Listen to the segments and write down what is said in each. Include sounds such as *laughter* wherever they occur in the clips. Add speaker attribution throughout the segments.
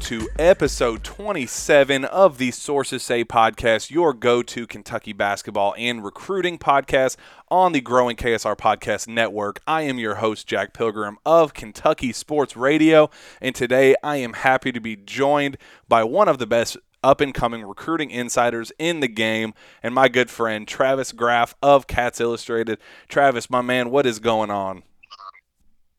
Speaker 1: into episode 27 of the Sources Say podcast, your go to Kentucky basketball and recruiting podcast on the growing KSR Podcast Network. I am your host, Jack Pilgrim of Kentucky Sports Radio, and today I am happy to be joined by one of the best up and coming recruiting insiders in the game, and my good friend Travis Graf of Cats Illustrated. Travis, my man, what is going on?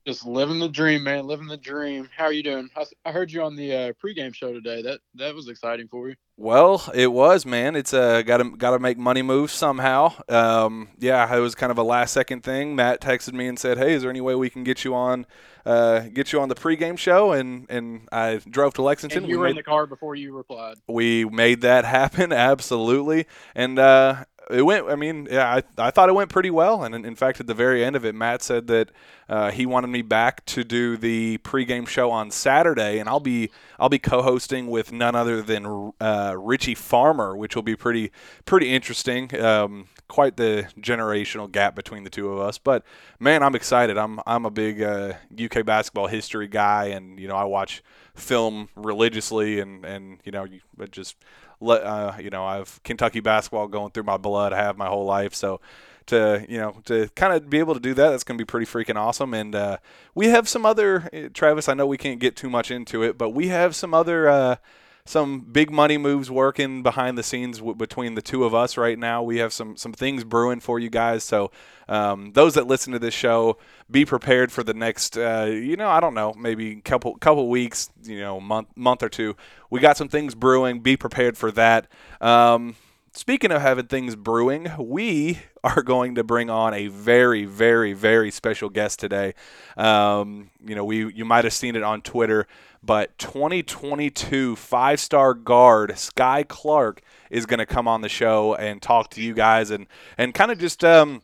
Speaker 2: Just living the dream, man. Living the dream. How are you doing? I, I heard you on the uh, pregame show today. That that was exciting for you.
Speaker 1: Well, it was, man. It's uh, got to got to make money moves somehow. Um, yeah, it was kind of a last second thing. Matt texted me and said, "Hey, is there any way we can get you on, uh, get you on the pregame show?" And and I drove to Lexington.
Speaker 2: And you
Speaker 1: We
Speaker 2: were
Speaker 1: made-
Speaker 2: in the car before you replied.
Speaker 1: we made that *laughs* happen absolutely and uh, it went i mean yeah I, I thought it went pretty well. And in, in fact at the very end of it matt said that uh, he wanted me back to do the pregame show on saturday. And i'll be i'll be co-hosting with none other than uh, richie farmer which will be pretty pretty interesting. Um, quite the generational gap between the two of us. But man i'm excited. I'm i'm a big uh, uk basketball history guy. And you know i watch film religiously and and you know but just uh, you know I've Kentucky basketball going through my blood I have my whole life. So to you know to kind of be able to do that that's going to be pretty freaking awesome. And uh, we have some other eh, Travis I know we can't get too much into it but we have some other uh, some big money moves working behind the scenes w- between the two of us right now. We have some some things brewing for you guys. So um, those that listen to this show, be prepared for the next, uh, you know, I don't know, maybe couple couple weeks, you know, month month or two. We got some things brewing. Be prepared for that. Um, Speaking of having things brewing, we are going to bring on a very, very, very special guest today. Um, you know, we you might have seen it on Twitter, but 2022 five-star guard Skyy Clark is going to come on the show and talk to you guys and and kind of just um,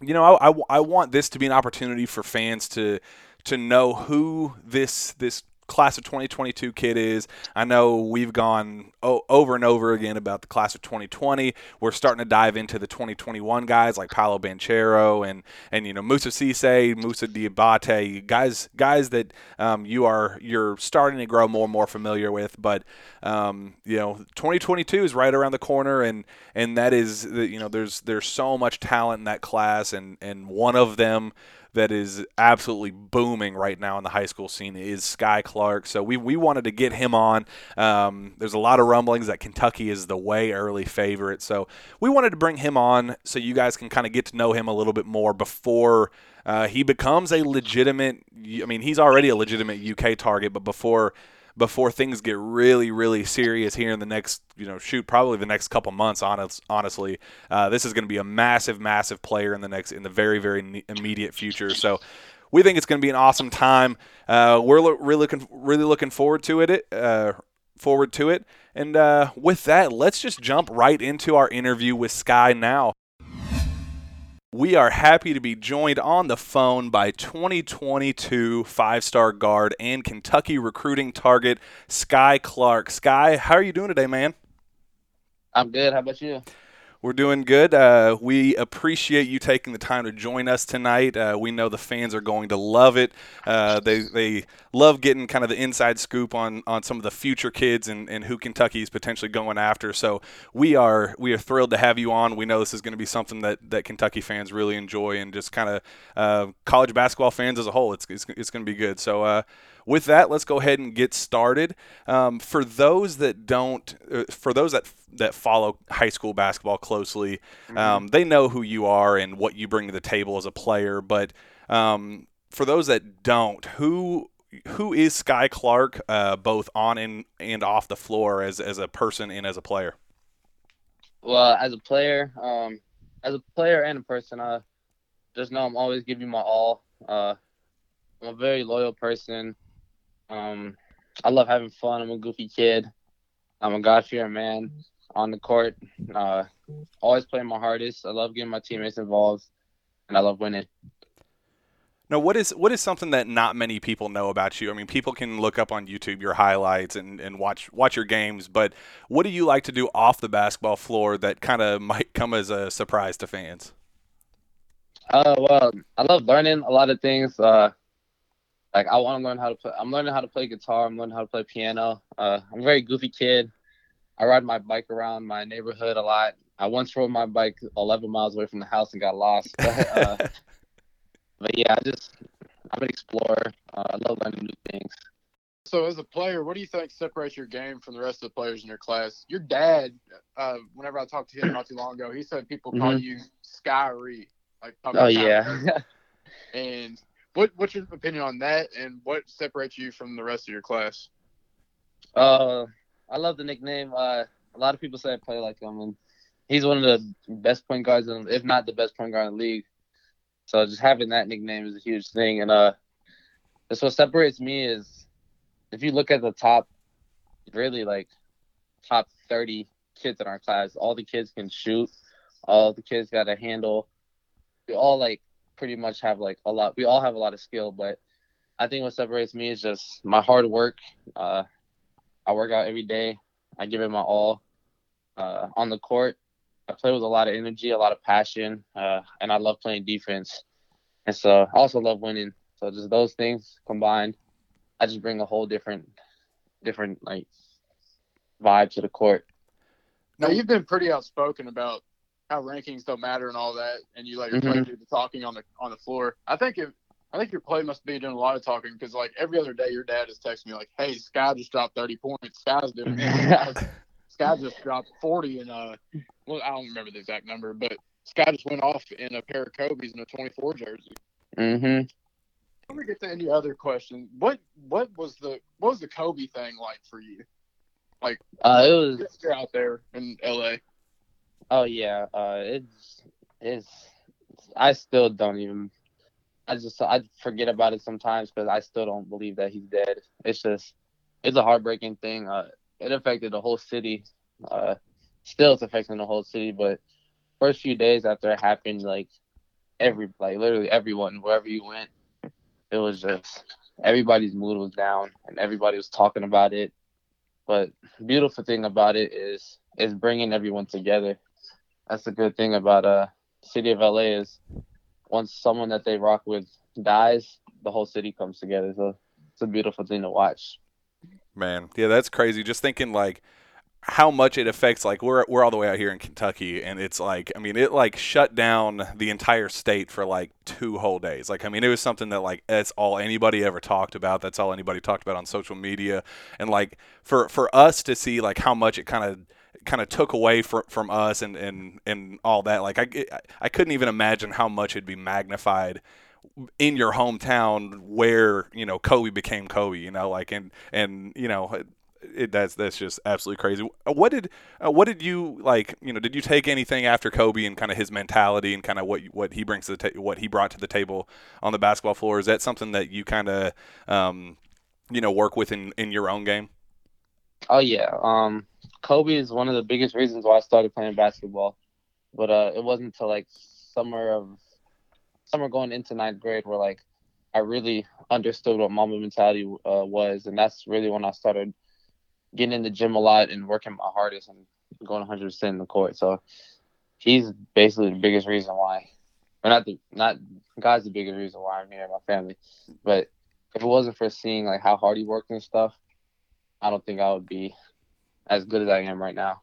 Speaker 1: you know, I, I, I want this to be an opportunity for fans to to know who this this class of 2022 kid is. I know we've gone o- over and over again about the class of 2020. We're starting to dive into the 2021 guys like Paolo Banchero and and you know Moussa Cisse, Moussa Diabate, guys guys that um, you are you're starting to grow more and more familiar with. But um, you know 2022 is right around the corner, and and that is you know there's there's so much talent in that class, and and one of them that is absolutely booming right now in the high school scene is Skyy Clark. So we, we wanted to get him on. Um, there's a lot of rumblings that Kentucky is the way early favorite. So we wanted to bring him on so you guys can kind of get to know him a little bit more before uh, he becomes a legitimate. I mean, he's already a legitimate UK target, but before before things get really, really serious here in the next, you know, shoot, probably the next couple months. Honest, honestly, uh, this is going to be a massive, massive player in the next, in the very, very immediate future. So, we think it's going to be an awesome time. Uh, we're lo- really looking, really looking forward to it. Uh, forward to it. And uh, with that, let's just jump right into our interview with Skyy now. We are happy to be joined on the phone by 2022 five star guard and Kentucky recruiting target, Skyy Clark. Skyy, how are you doing today, man?
Speaker 3: I'm good. How about you?
Speaker 1: We're doing good. Uh, we appreciate you taking the time to join us tonight. Uh, we know the fans are going to love it. Uh, they they love getting kind of the inside scoop on on some of the future kids and, and who Kentucky is potentially going after. So we are we are thrilled to have you on. We know this is going to be something that, that Kentucky fans really enjoy and just kind of uh, college basketball fans as a whole. It's it's, it's going to be good. So. With that, let's go ahead and get started. Um, for those that don't, uh, for those that that follow high school basketball closely, um, they know who you are and what you bring to the table as a player. But um, for those that don't, who who is Skyy Clark, uh, both on and, and off the floor as as a person and as a player?
Speaker 3: Well, as a player, um, as a player and a person, uh, just know I'm always giving my all. Uh, I'm a very loyal person. Um, I love having fun. I'm a goofy kid. I'm a God fearing man on the court. Uh, always playing my hardest. I love getting my teammates involved, and I love winning.
Speaker 1: No, what is what is something that not many people know about you? I mean, people can look up on YouTube your highlights and, and watch watch your games, but what do you like to do off the basketball floor that kind of might come as a surprise to fans?
Speaker 3: Uh, well, I love learning a lot of things. Uh, like I want to learn how to play. I'm learning how to play guitar. I'm learning how to play piano. Uh, I'm a very goofy kid. I ride my bike around my neighborhood a lot. I once rode my bike 11 miles away from the house and got lost. But, uh, *laughs* but yeah, I just I'm an explorer. Uh, I love learning new things.
Speaker 2: So, as a player, what do you think separates your game from the rest of the players in your class? Your dad, uh, whenever I talked to him not too long ago, he said people call
Speaker 3: Mhm.
Speaker 2: you Skyrie. Like,
Speaker 3: Oh yeah.
Speaker 2: And what what's your opinion on that? And what separates you from the rest of your class?
Speaker 3: Uh, I love the nickname. Uh, a lot of people say I play like him, and he's one of the best point guards, in, if not the best point guard in the league. So just having that nickname is a huge thing, and uh, that's what separates me is if you look at the top, really like top thirty kids in our class, all the kids can shoot, all the kids got a handle. All like pretty much have like a lot. We all have a lot of skill, but I think what separates me is just my hard work. Uh, I work out every day. I give it my all. Uh, on the court, I play with a lot of energy, a lot of passion, uh, and I love playing defense. And so I also love winning. So just those things combined, I just bring a whole different, different like vibe to the court.
Speaker 2: Now you've been pretty outspoken about how rankings don't matter and all that, and you let your
Speaker 3: Mhm.
Speaker 2: play do the talking on the on the floor. I think if I think your play must be doing a lot of talking because like every other day your dad is texting me like, "Hey, Skyy just dropped thirty points. Skyy's doing *laughs* Skyy, Skyy just dropped forty and uh, well I don't remember the exact number, but Skyy just went off in a pair of Kobe's in a twenty four jersey.
Speaker 3: Mm-hmm.
Speaker 2: Before we get to any other questions, what what was the what was the Kobe thing like for you?
Speaker 3: Uh, it was
Speaker 2: You're out there in L.A.
Speaker 3: Oh yeah, uh, it's it's. I still don't even. I just I forget about it sometimes because I still don't believe that he's dead. It's just it's a heartbreaking thing. Uh, it affected the whole city. Uh, still it's affecting the whole city. But first few days after it happened, like every like literally everyone wherever you went, it was just everybody's mood was down and everybody was talking about it. But beautiful thing about it is is bringing everyone together that's the good thing about uh city of LA is once someone that they rock with dies, the whole city comes together. So it's a beautiful thing to watch.
Speaker 1: Man, yeah, that's crazy. Just thinking like how much it affects like we're we're all the way out here in Kentucky and it's like I mean it like shut down the entire state for like two whole days. Like I mean it was something that like that's all anybody ever talked about. That's all anybody talked about on social media and like for for us to see like how much it kind of kind of took away from from us and and and all that like I I couldn't even imagine how much it'd be magnified in your hometown where you know Kobe became Kobe, you know, like and and you know it, that's that's just absolutely crazy. What did uh, what did you like? You know, did you take anything after Kobe and kind of his mentality and kind of what what he brings to the ta- what he brought to the table on the basketball floor? Is that something that you kind of um, you know work with in in your own game?
Speaker 3: Oh yeah, um, Kobe is one of the biggest reasons why I started playing basketball. But uh, it wasn't until like summer of summer going into ninth grade where like I really understood what mamba mentality uh, was, and that's really when I started getting in the gym a lot and working my hardest and going 100 percent in the court. So he's basically the biggest reason why, or not the not God's the biggest reason why I'm here, my family. But if it wasn't for seeing like how hard he worked and stuff, I don't think I would be as good as I am right now.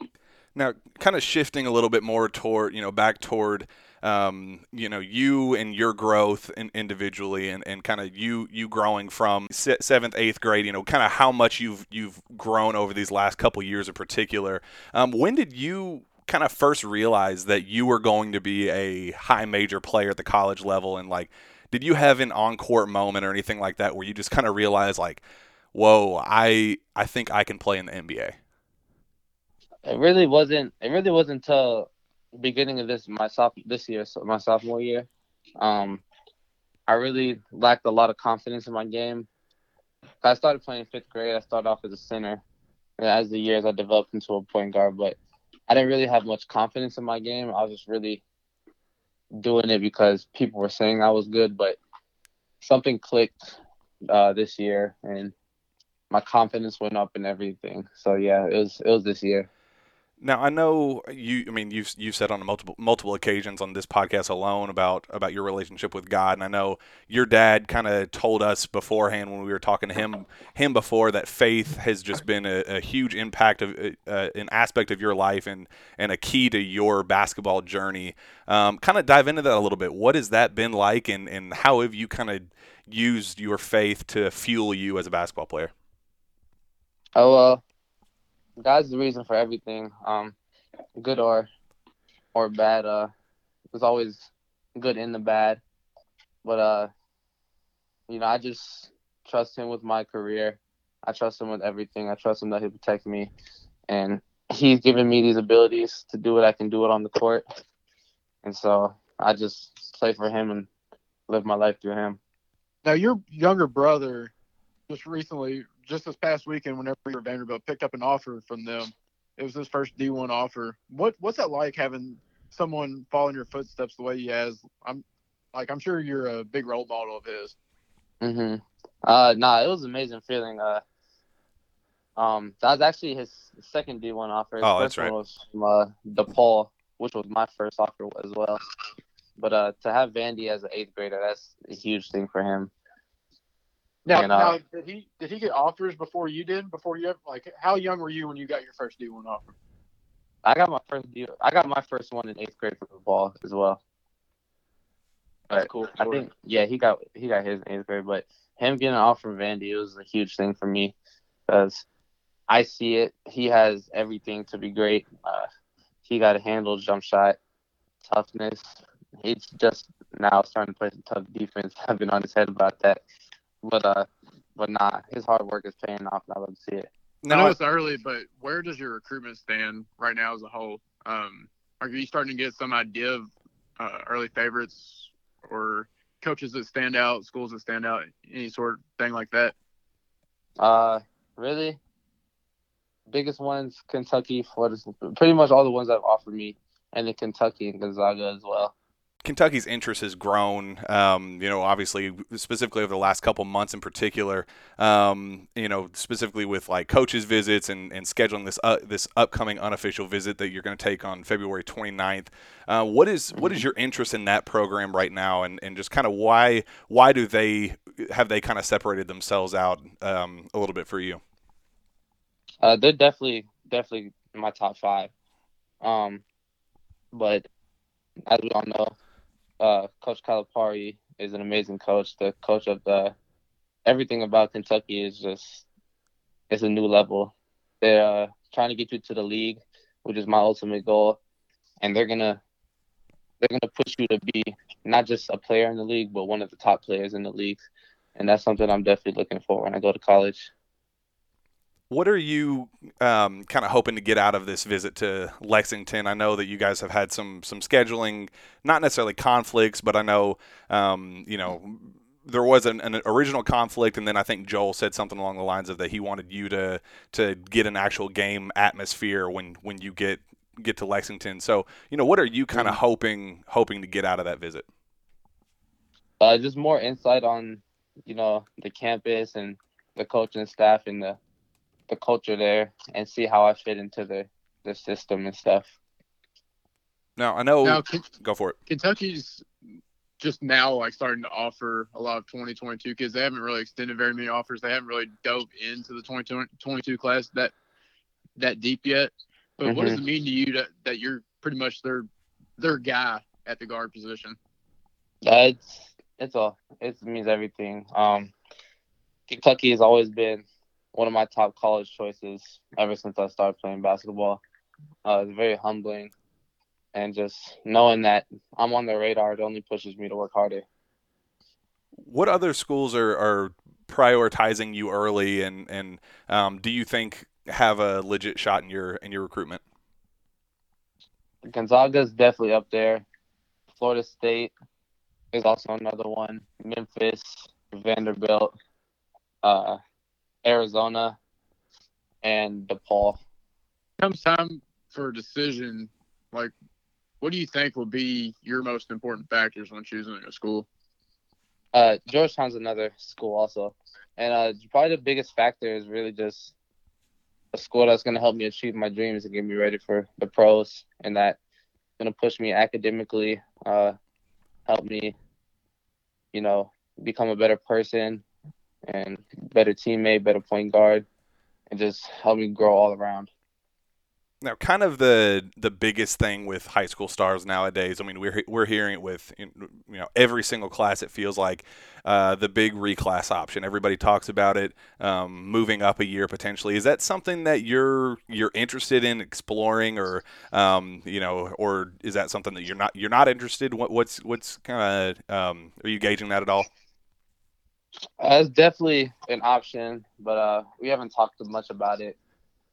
Speaker 1: Now, kind of shifting a little bit more toward, you know, back toward, um, you know, you and your growth in, individually, and, and kind of you you growing from se- seventh, eighth grade. You know, kind of how much you've you've grown over these last couple years in particular. Um, when did you kind of first realize that you were going to be a high major player at the college level, and like, did you have an on court moment or anything like that where you just kind of realized like, whoa, I I think I can play in the NBA.
Speaker 3: It really wasn't. It really wasn't until beginning of this my soph this year, so my sophomore year. Um, I really lacked a lot of confidence in my game. I started playing fifth grade. I started off as a center. And as the years, I developed into a point guard, but I didn't really have much confidence in my game. I was just really doing it because people were saying I was good, but something clicked uh, this year, and my confidence went up and everything. So yeah, it was it was this year.
Speaker 1: Now I know you. I mean, you've you've said on multiple multiple occasions on this podcast alone about about your relationship with God, and I know your dad kind of told us beforehand when we were talking to him him before that faith has just been a, a huge impact of uh, an aspect of your life and and a key to your basketball journey. Um, kind of dive into that a little bit. What has that been like, and and how have you kind of used your faith to fuel you as a basketball player?
Speaker 3: Oh well, God's the reason for everything. Um, good or or bad. Uh, there's always good in the bad, but uh, you know, I just trust Him with my career. I trust Him with everything. I trust Him that He'll protect me, and He's given me these abilities to do what I can do it on the court, and so I just play for Him and live my life through Him.
Speaker 2: Now, your younger brother just recently just this past weekend, whenever you were Vanderbilt, picked up an offer from them. It was his first D1 offer. What what's that like having someone follow in your footsteps the way he has? I'm like I'm sure you're a big role model of his.
Speaker 3: Mm-hmm. Uh, nah, it was an amazing feeling. Uh, um, that was actually his second D1 offer. His
Speaker 1: oh,
Speaker 3: that's
Speaker 1: right.
Speaker 3: Was from uh, DePaul, which was my first offer as well. But uh, to have Vandy as an eighth grader, that's a huge thing for him.
Speaker 2: Now, and, uh, now, did he did he get offers before you did? Before you ever like, how young were you when you got your first D one offer?
Speaker 3: I got my first deal. I got my first one in eighth grade for football as well.
Speaker 2: That's but cool.
Speaker 3: I think yeah, he got he got his in eighth grade, but him getting an offer from Vandy was a huge thing for me because I see it. He has everything to be great. Uh, he got a handle, jump shot, toughness. He's just now starting to play some tough defense. *laughs* I've been on his head about that. But uh, but nah, his hard work is paying off, and I love to see it.
Speaker 2: I know it's early, but where does your recruitment stand right now as a whole? Um, are you starting to get some idea of uh, early favorites or coaches that stand out, schools that stand out, any sort of thing like that?
Speaker 3: Uh, really, biggest ones Kentucky, Florida, pretty much all the ones that have offered me, and then Kentucky and Gonzaga as well.
Speaker 1: Kentucky's interest has grown. Um, you know, obviously, specifically over the last couple months in particular. Um, you know, specifically with like coaches' visits and, and scheduling this uh, this upcoming unofficial visit that you're going to take on February 29th. Uh, what is what is your interest in that program right now, and, and just kind of why why do they have they kind of separated themselves out um, a little bit for you?
Speaker 3: Uh, they're definitely definitely in my top five. Um, but as we all know, uh, Coach Calipari is an amazing coach. The coach of the everything about Kentucky is just it's a new level. They're uh, trying to get you to the league, which is my ultimate goal, and they're gonna they're gonna push you to be not just a player in the league, but one of the top players in the league, and that's something I'm definitely looking for when I go to college.
Speaker 1: What are you um, kind of hoping to get out of this visit to Lexington? I know that you guys have had some some scheduling, not necessarily conflicts, but I know um, you know there was an, an, original conflict, and then I think Joel said something along the lines of that he wanted you to to get an actual game atmosphere when when you get get to Lexington. So you know, what are you kind of mm-hmm. hoping hoping to get out of that visit?
Speaker 3: Uh, just more insight on you know the campus and the coaching staff and the the culture there and see how I fit into the the system and stuff.
Speaker 1: Now I know. Now, go for it.
Speaker 2: Kentucky's just now like starting to offer a lot of 2022 kids. They haven't really extended very many offers. They haven't really dove into the 2022 class that that deep yet. But mm-hmm. what does mm-hmm. it mean to you that, that you're pretty much their their guy at the guard position?
Speaker 3: It's it's all it means everything. Um, Kentucky has always been one of my top college choices ever since I started playing basketball. Uh, it's very humbling, and just knowing that I'm on the radar, it only pushes me to work harder.
Speaker 1: What other schools are, are prioritizing you early, and and um, do you think have a legit shot in your in your recruitment?
Speaker 3: Gonzaga's definitely up there. Florida State is also another one. Memphis, Vanderbilt. Uh, Arizona, and DePaul.
Speaker 2: Comes time for a decision, like what do you think will be your most important factors when choosing a school?
Speaker 3: Uh, Georgetown's another school also, and uh, probably the biggest factor is really just a school that's gonna help me achieve my dreams and get me ready for the pros, and that gonna push me academically, uh, help me, you know, become a better person and better teammate, better point guard, and just help me grow all around.
Speaker 1: Now, kind of the the biggest thing with high school stars nowadays. I mean, we're we're hearing it with you know every single class. It feels like uh, the big reclass option. Everybody talks about it, um, moving up a year potentially. Is that something that you're you're interested in exploring, or um, you know, or is that something that you're not you're not interested? What, what's what's kind of um, are you gauging that at all?
Speaker 3: Uh, it's definitely an option, but uh, we haven't talked much about it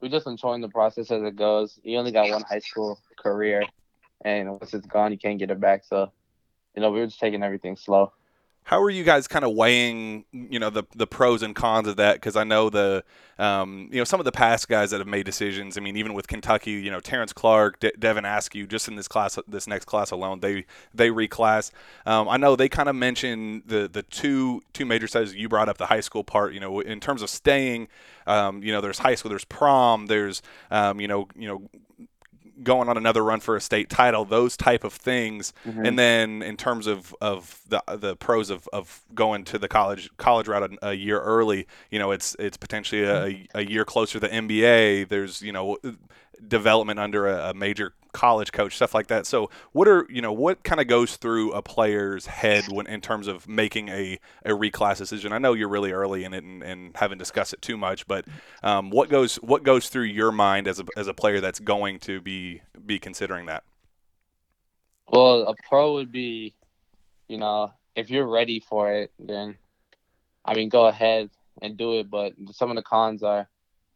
Speaker 3: we're just enjoying the process as it goes. You only got one high school career, and once it's gone, you can't get it back. So, you know, we are just taking everything slow.
Speaker 1: How are you guys kind of weighing, you know, the the pros and cons of that? Because I know the, um, you know, some of the past guys that have made decisions. I mean, even with Kentucky, you know, Terrence Clarke De- Devin Askew, just in this class, this next class alone, they they reclass. Um, I know they kind of mentioned the the two two major studies you brought up, the high school part. You know, in terms of staying, um, you know, there's high school, there's prom, there's, um, you know, you know, going on another run for a state title, those type of things. Mm-hmm. And then in terms of, of the the pros of, of going to the college college route a, a year early, you know, it's it's potentially a, a year closer to the NBA. There's you know development under a, a, major college coach, stuff like that. So, what are you know what kind of goes through a player's head when in terms of making a, a reclass decision? I know you're really early in it and, and haven't discussed it too much, but um, what goes what goes through your mind as a as a player that's going to be be considering that?
Speaker 3: Well, a pro would be, you know, if you're ready for it, then I mean, go ahead and do it. But some of the cons are,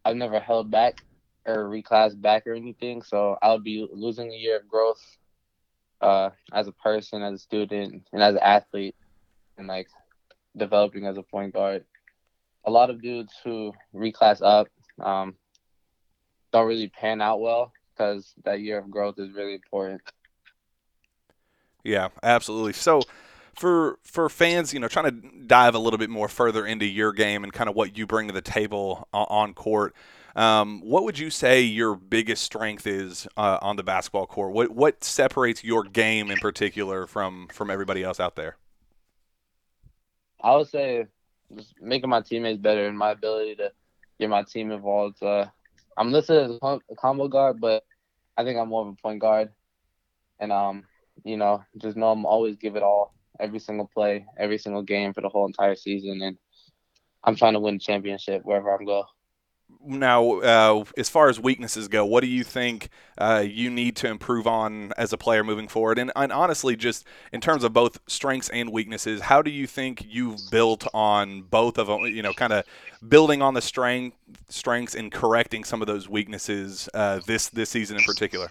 Speaker 3: I've never held back or reclass back or anything. So I'll be losing a year of growth uh, as a person, as a student, and as an athlete, and like developing as a point guard. A lot of dudes who reclass up um, don't really pan out well because that year of growth is really important.
Speaker 1: Yeah, absolutely. So for for fans, you know, trying to dive a little bit more further into your game and kind of what you bring to the table on court. Um, what would you say your biggest strength is uh, on the basketball court? What what separates your game in particular from from everybody else out there?
Speaker 3: I would say just making my teammates better and my ability to get my team involved. Uh, I'm listed as a combo guard, but I think I'm more of a point guard. And um, you know, just know I'm always give it all every single play, every single game for the whole entire season, and I'm trying to win a championship wherever I go
Speaker 1: now, uh, as far as weaknesses go, what do you think uh, you need to improve on as a player moving forward? And, and, honestly, just in terms of both strengths and weaknesses, how do you think you've built on both of them? You know, kind of building on the strength strengths and correcting some of those weaknesses uh, this this season in particular.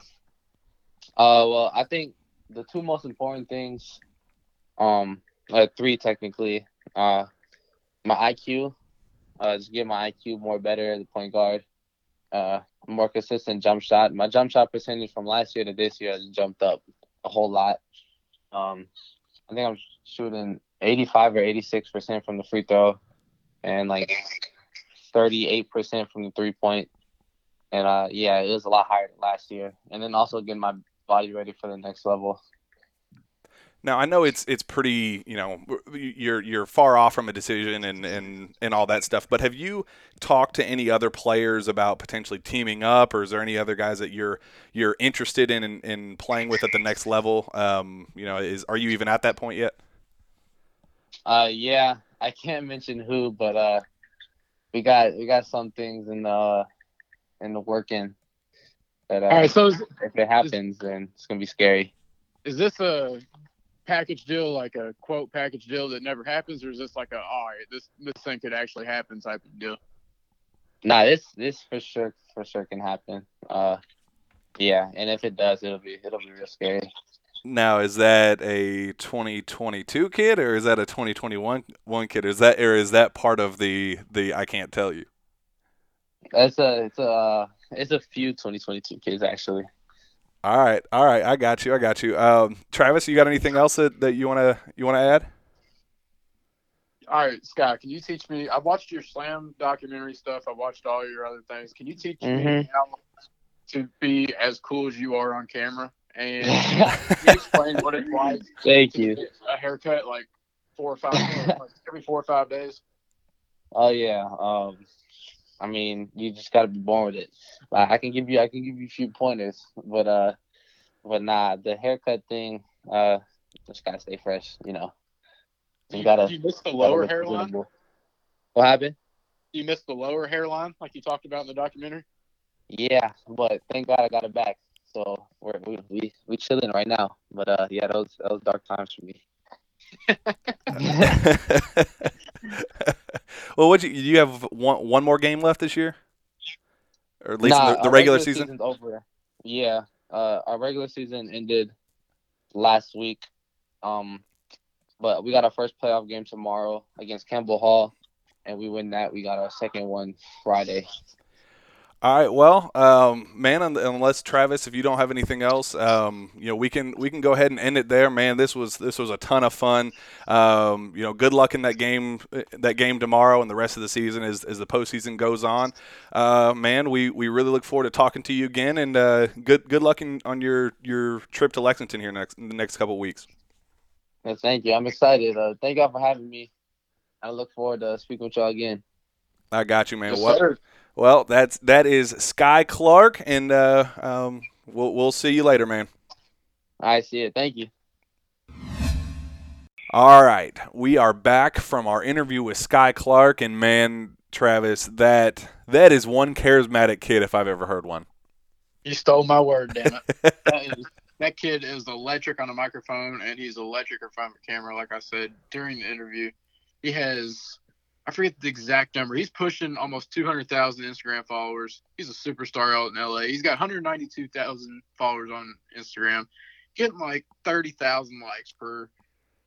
Speaker 3: Uh, well, I think the two most important things, um, three technically, uh, my IQ uh, just get my IQ more better as a point guard. Uh, more consistent jump shot. My jump shot percentage from last year to this year has jumped up a whole lot. Um, I think I'm shooting 85 or 86 percent from the free throw, and like 38 percent from the three point. And uh, yeah, it was a lot higher than last year. And then also getting my body ready for the next level.
Speaker 1: Now I know it's it's pretty you know you're you're far off from a decision and, and and all that stuff. But have you talked to any other players about potentially teaming up, or is there any other guys that you're you're interested in in, in playing with at the next level? Um, you know, is are you even at that point yet?
Speaker 3: Uh, yeah, I can't *laughs* mention who, but uh, we got we got some things in the in the working. That, uh,
Speaker 2: all right, so is,
Speaker 3: if it happens, is, then it's gonna be scary.
Speaker 2: Is this a package deal, like a quote package deal that never happens, or is this like a all right, this this thing could actually happen type of deal?
Speaker 3: Nah, this this for sure for sure can happen. Uh, yeah, and if it does, it'll be it'll be real scary.
Speaker 1: Now, is that a 2022 kid or is that a 2021 one kid? Is that or is that part of the the I can't tell you?
Speaker 3: It's a it's a it's a few 2022 kids actually.
Speaker 1: All right, all right, I got you, I got you. Um, Travis, you got anything else that, that you wanna you wanna add?
Speaker 2: all right, Scott, can you teach me? I've watched your slam documentary stuff. I've watched all your other things. Can you teach me
Speaker 3: Mhm.
Speaker 2: how to be as cool as you are on camera? And *laughs* can you explain what it's like *laughs*
Speaker 3: Thank
Speaker 2: to
Speaker 3: you.
Speaker 2: get a haircut like four or five like every four or five days?
Speaker 3: Oh yeah. Um, I mean, you just gotta be born with it. I I can give you, I can give you a few pointers, but uh, but nah, the haircut thing, uh, just gotta stay fresh, you know. You
Speaker 2: you,
Speaker 3: gotta-
Speaker 2: do you miss the lower hairline?
Speaker 3: What happened?
Speaker 2: You miss the lower hairline like you talked about in the documentary?
Speaker 3: Yeah, but thank God I got it back. So we're we we, we chilling right now. But uh, yeah, those those dark times for me. *laughs* *laughs* *laughs*
Speaker 1: well, what you you have one one more game left this year, or at least
Speaker 3: Nah,
Speaker 1: the, the
Speaker 3: our
Speaker 1: regular season.
Speaker 3: over. Yeah, uh, our regular season ended last week. Um, but we got our first playoff game tomorrow against Campbell Hall, and we win that. We got our second one Friday.
Speaker 1: All right, well, um, man, un- unless Travis, if you don't have anything else, um, you know, we can we can go ahead and end it there, man. This was this was a ton of fun. Um, you know, good luck in that game that game tomorrow and the rest of the season as, as the postseason goes on. Uh, man, we, we really look forward to talking to you again, and uh, good good luck in, on your your trip to Lexington here next in the next couple weeks.
Speaker 3: Thank you. I'm excited. Uh, thank y'all for having me. I look forward to speaking with y'all again.
Speaker 1: I got you, man.
Speaker 2: Yes,
Speaker 1: well,
Speaker 2: sir.
Speaker 1: Well, that's that is Skyy Clark, and uh, um, we'll we'll see you later, man.
Speaker 3: I see it. Thank you.
Speaker 1: All right, we are back from our interview with Skyy Clark, and man, Travis, that that is one charismatic kid if I've ever heard one.
Speaker 2: You stole my word, damn it. *laughs* that, is, that kid is electric on a microphone, and he's electric in front of a camera. Like I said during the interview, he has I forget the exact number. He's pushing almost 200,000 Instagram followers. He's a superstar out in LA. He's got 192,000 followers on Instagram, getting like 30,000 likes per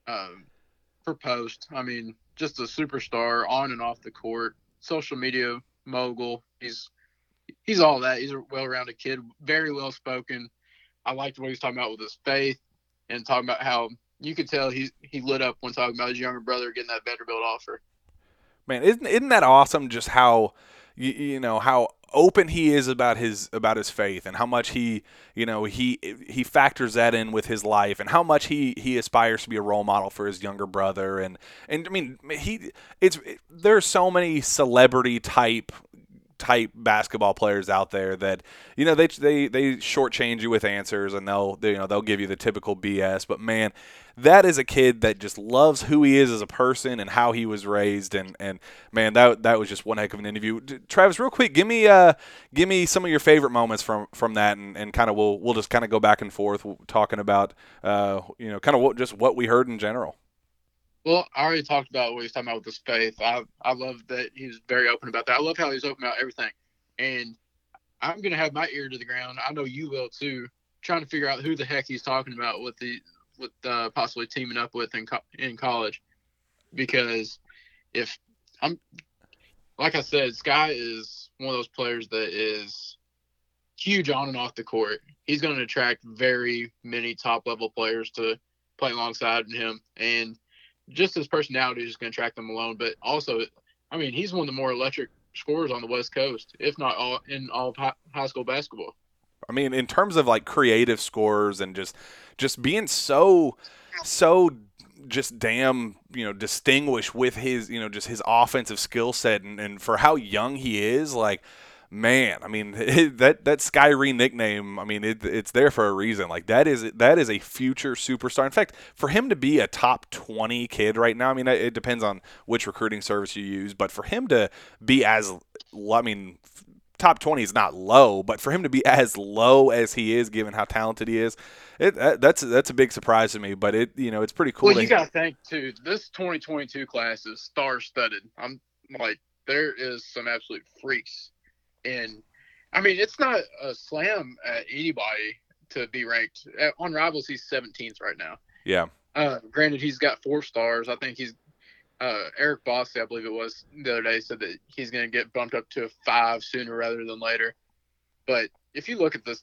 Speaker 2: um, per post. I mean, just a superstar on and off the court, social media mogul. He's he's all that. He's a well-rounded kid, very well spoken. I liked what he was talking about with his faith and talking about how you could tell he he lit up when talking about his younger brother getting that Vanderbilt offer.
Speaker 1: Man, isn't isn't that awesome? Just how you, you know how open he is about his about his faith and how much he you know he he factors that in with his life and how much he he aspires to be a role model for his younger brother and and I mean he it's there's so many celebrity type type basketball players out there that you know they they they shortchange you with answers and they'll they, you know they'll give you the typical BS. But man, that is a kid that just loves who he is as a person and how he was raised. And and man, that that was just one heck of an interview. Travis, real quick, give me uh give me some of your favorite moments from from that, and, and kind of we'll we'll just kind of go back and forth talking about uh you know kind of what just what we heard in general.
Speaker 2: Well, I already talked about what he's talking about with his faith. I I love that he's very open about that. I love how he's open about everything. And I'm gonna have my ear to the ground. I know you will too. Trying to figure out who the heck he's talking about with the with uh, possibly teaming up with in co- in college, because if I'm like I said, Skyy is one of those players that is huge on and off the court. He's going to attract very many top level players to play alongside him, and just his personality is going to attract them alone. But also, I mean, he's one of the more electric scorers on the West Coast, if not all in all hi- high school basketball.
Speaker 1: I mean, in terms of like creative scores and just just being so so just damn you know distinguished with his you know just his offensive skill set and, and for how young he is like man i mean *laughs* that that Skyree nickname i mean it, it's there for a reason like that is that is a future superstar in fact for him to be a top 20 kid right now i mean it depends on which recruiting service you use but for him to be as i mean top 20 is not low, but for him to be as low as he is, given how talented he is, it that, that's that's a big surprise to me. But it you know it's pretty cool.
Speaker 2: Well, you got to think too. This 2022 class is star-studded. I'm like, there is some absolute freaks, and I mean, it's not a slam at anybody to be ranked on Rivals. He's 17th right now.
Speaker 1: yeah,
Speaker 2: Uh, granted, he's got four stars. I think he's uh, Eric Bossi, I believe it was the other day, said that he's going to get bumped up to a five sooner rather than later. But if you look at this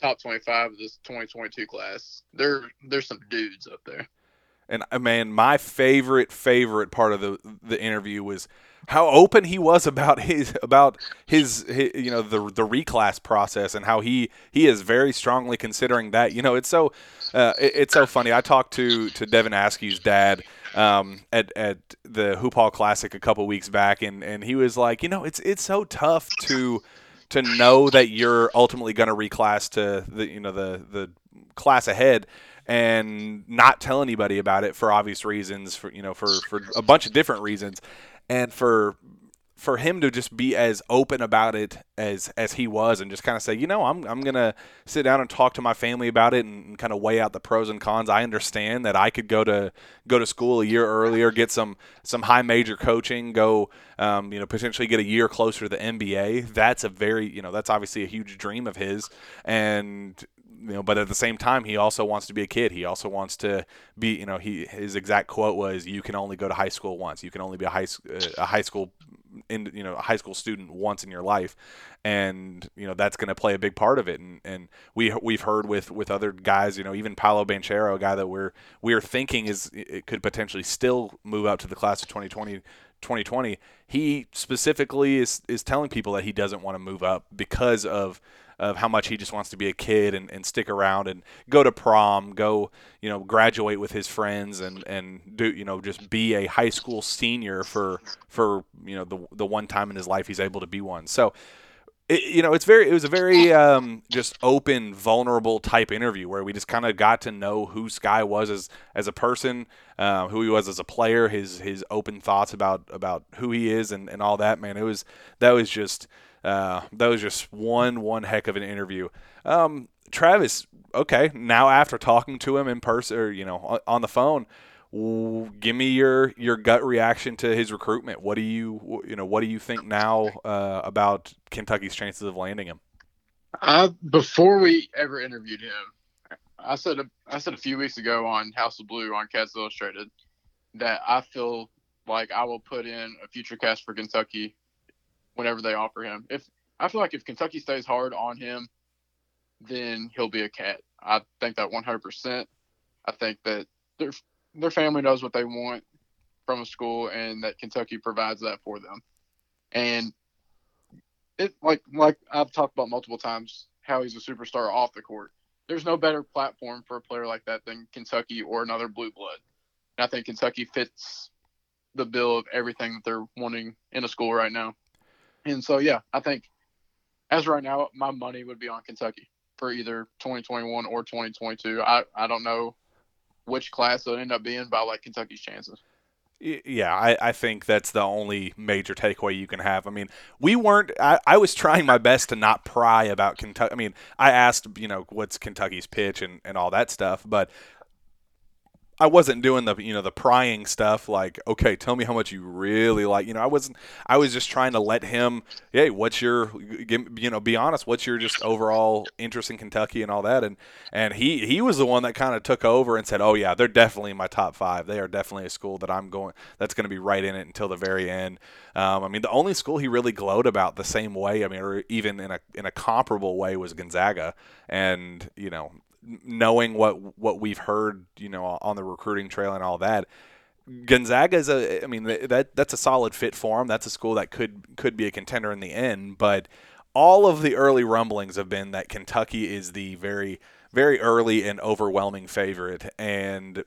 Speaker 2: top 25 of this 2022 class, there there's some dudes up there.
Speaker 1: And uh, man, my favorite favorite part of the the interview was how open he was about his about his, his, you know the the reclass process and how he he is very strongly considering that. You know it's so uh, it, it's so funny. I talked to to Devin Askew's dad um, at at the Hoop Hall Classic a couple weeks back and and he was like you know it's it's so tough to to know that you're ultimately going to reclass to the you know the the class ahead and not tell anybody about it for obvious reasons for you know for for a bunch of different reasons and for for him to just be as open about it as as he was and just kind of say, you know, I'm I'm gonna sit down and talk to my family about it and, and kind of weigh out the pros and cons. I understand that I could go to go to school a year earlier, get some some high major coaching, go um, you know potentially get a year closer to the NBA. That's a very you know that's obviously a huge dream of his, and you know, but at the same time, he also wants to be a kid. He also wants to be, you know, he his exact quote was, "You can only go to high school once. You can only be a high uh, a high school in you know a high school student once in your life." And you know that's going to play a big part of it. And and we we've heard with with other guys, you know, even Paolo Banchero, a guy that we're we're thinking is it could potentially still move up to the class of 2020 2020, he specifically is is telling people that he doesn't want to move up because of of how much he just wants to be a kid and, and stick around and go to prom, go, you know, graduate with his friends and, and do, you know, just be a high school senior for, for, you know, the, the one time in his life he's able to be one. So, it, you know, it's very, it was a very um, just open, vulnerable type interview where we just kind of got to know who Skyy was as, as a person, uh, who he was as a player, his, his open thoughts about, about who he is and, and all that, man. It was, that was just, uh, that was just one one heck of an interview. Um, Travis, okay, now after talking to him in person or you know on the phone, give me your your gut reaction to his recruitment. What do you you know what do you think now uh, about Kentucky's chances of landing him?
Speaker 2: Uh, before we ever interviewed him, I said I said a few weeks ago on House of Blue on Cats Illustrated that I feel like I will put in a FutureCast for Kentucky whenever they offer him. If I feel like if Kentucky stays hard on him, then he'll be a cat. I think that 100%. I think that their their family knows what they want from a school, and that Kentucky provides that for them. And it like like I've talked about multiple times how he's a superstar off the court. There's no better platform for a player like that than Kentucky or another blue blood. And I think Kentucky fits the bill of everything that they're wanting in a school right now. And so, yeah, I think as right now, my money would be on Kentucky for either 2021 or 2022. I, I don't know which class it'll end up being, but I like Kentucky's chances.
Speaker 1: Yeah, I, I think that's the only major takeaway you can have. I mean, we weren't. I, I was trying my best to not pry about Kentucky. I mean, I asked, you know, what's Kentucky's pitch and, and all that stuff, but I wasn't doing the you know the prying stuff like okay tell me how much you really like you know I wasn't I was just trying to let him hey what's your you know be honest what's your just overall interest in Kentucky and all that? And and he he was the one that kind of took over and said oh yeah they're definitely in my top five. They are definitely a school that I'm going that's going to be right in it until the very end. Um, I mean the only school he really glowed about the same way I mean or even in a in a comparable way was Gonzaga. And you know knowing what what we've heard, you know, on the recruiting trail and all that. Gonzaga is a, I mean, that that's a solid fit for him. That's a school that could could be a contender in the end. But all of the early rumblings have been that Kentucky is the very very early and overwhelming favorite. And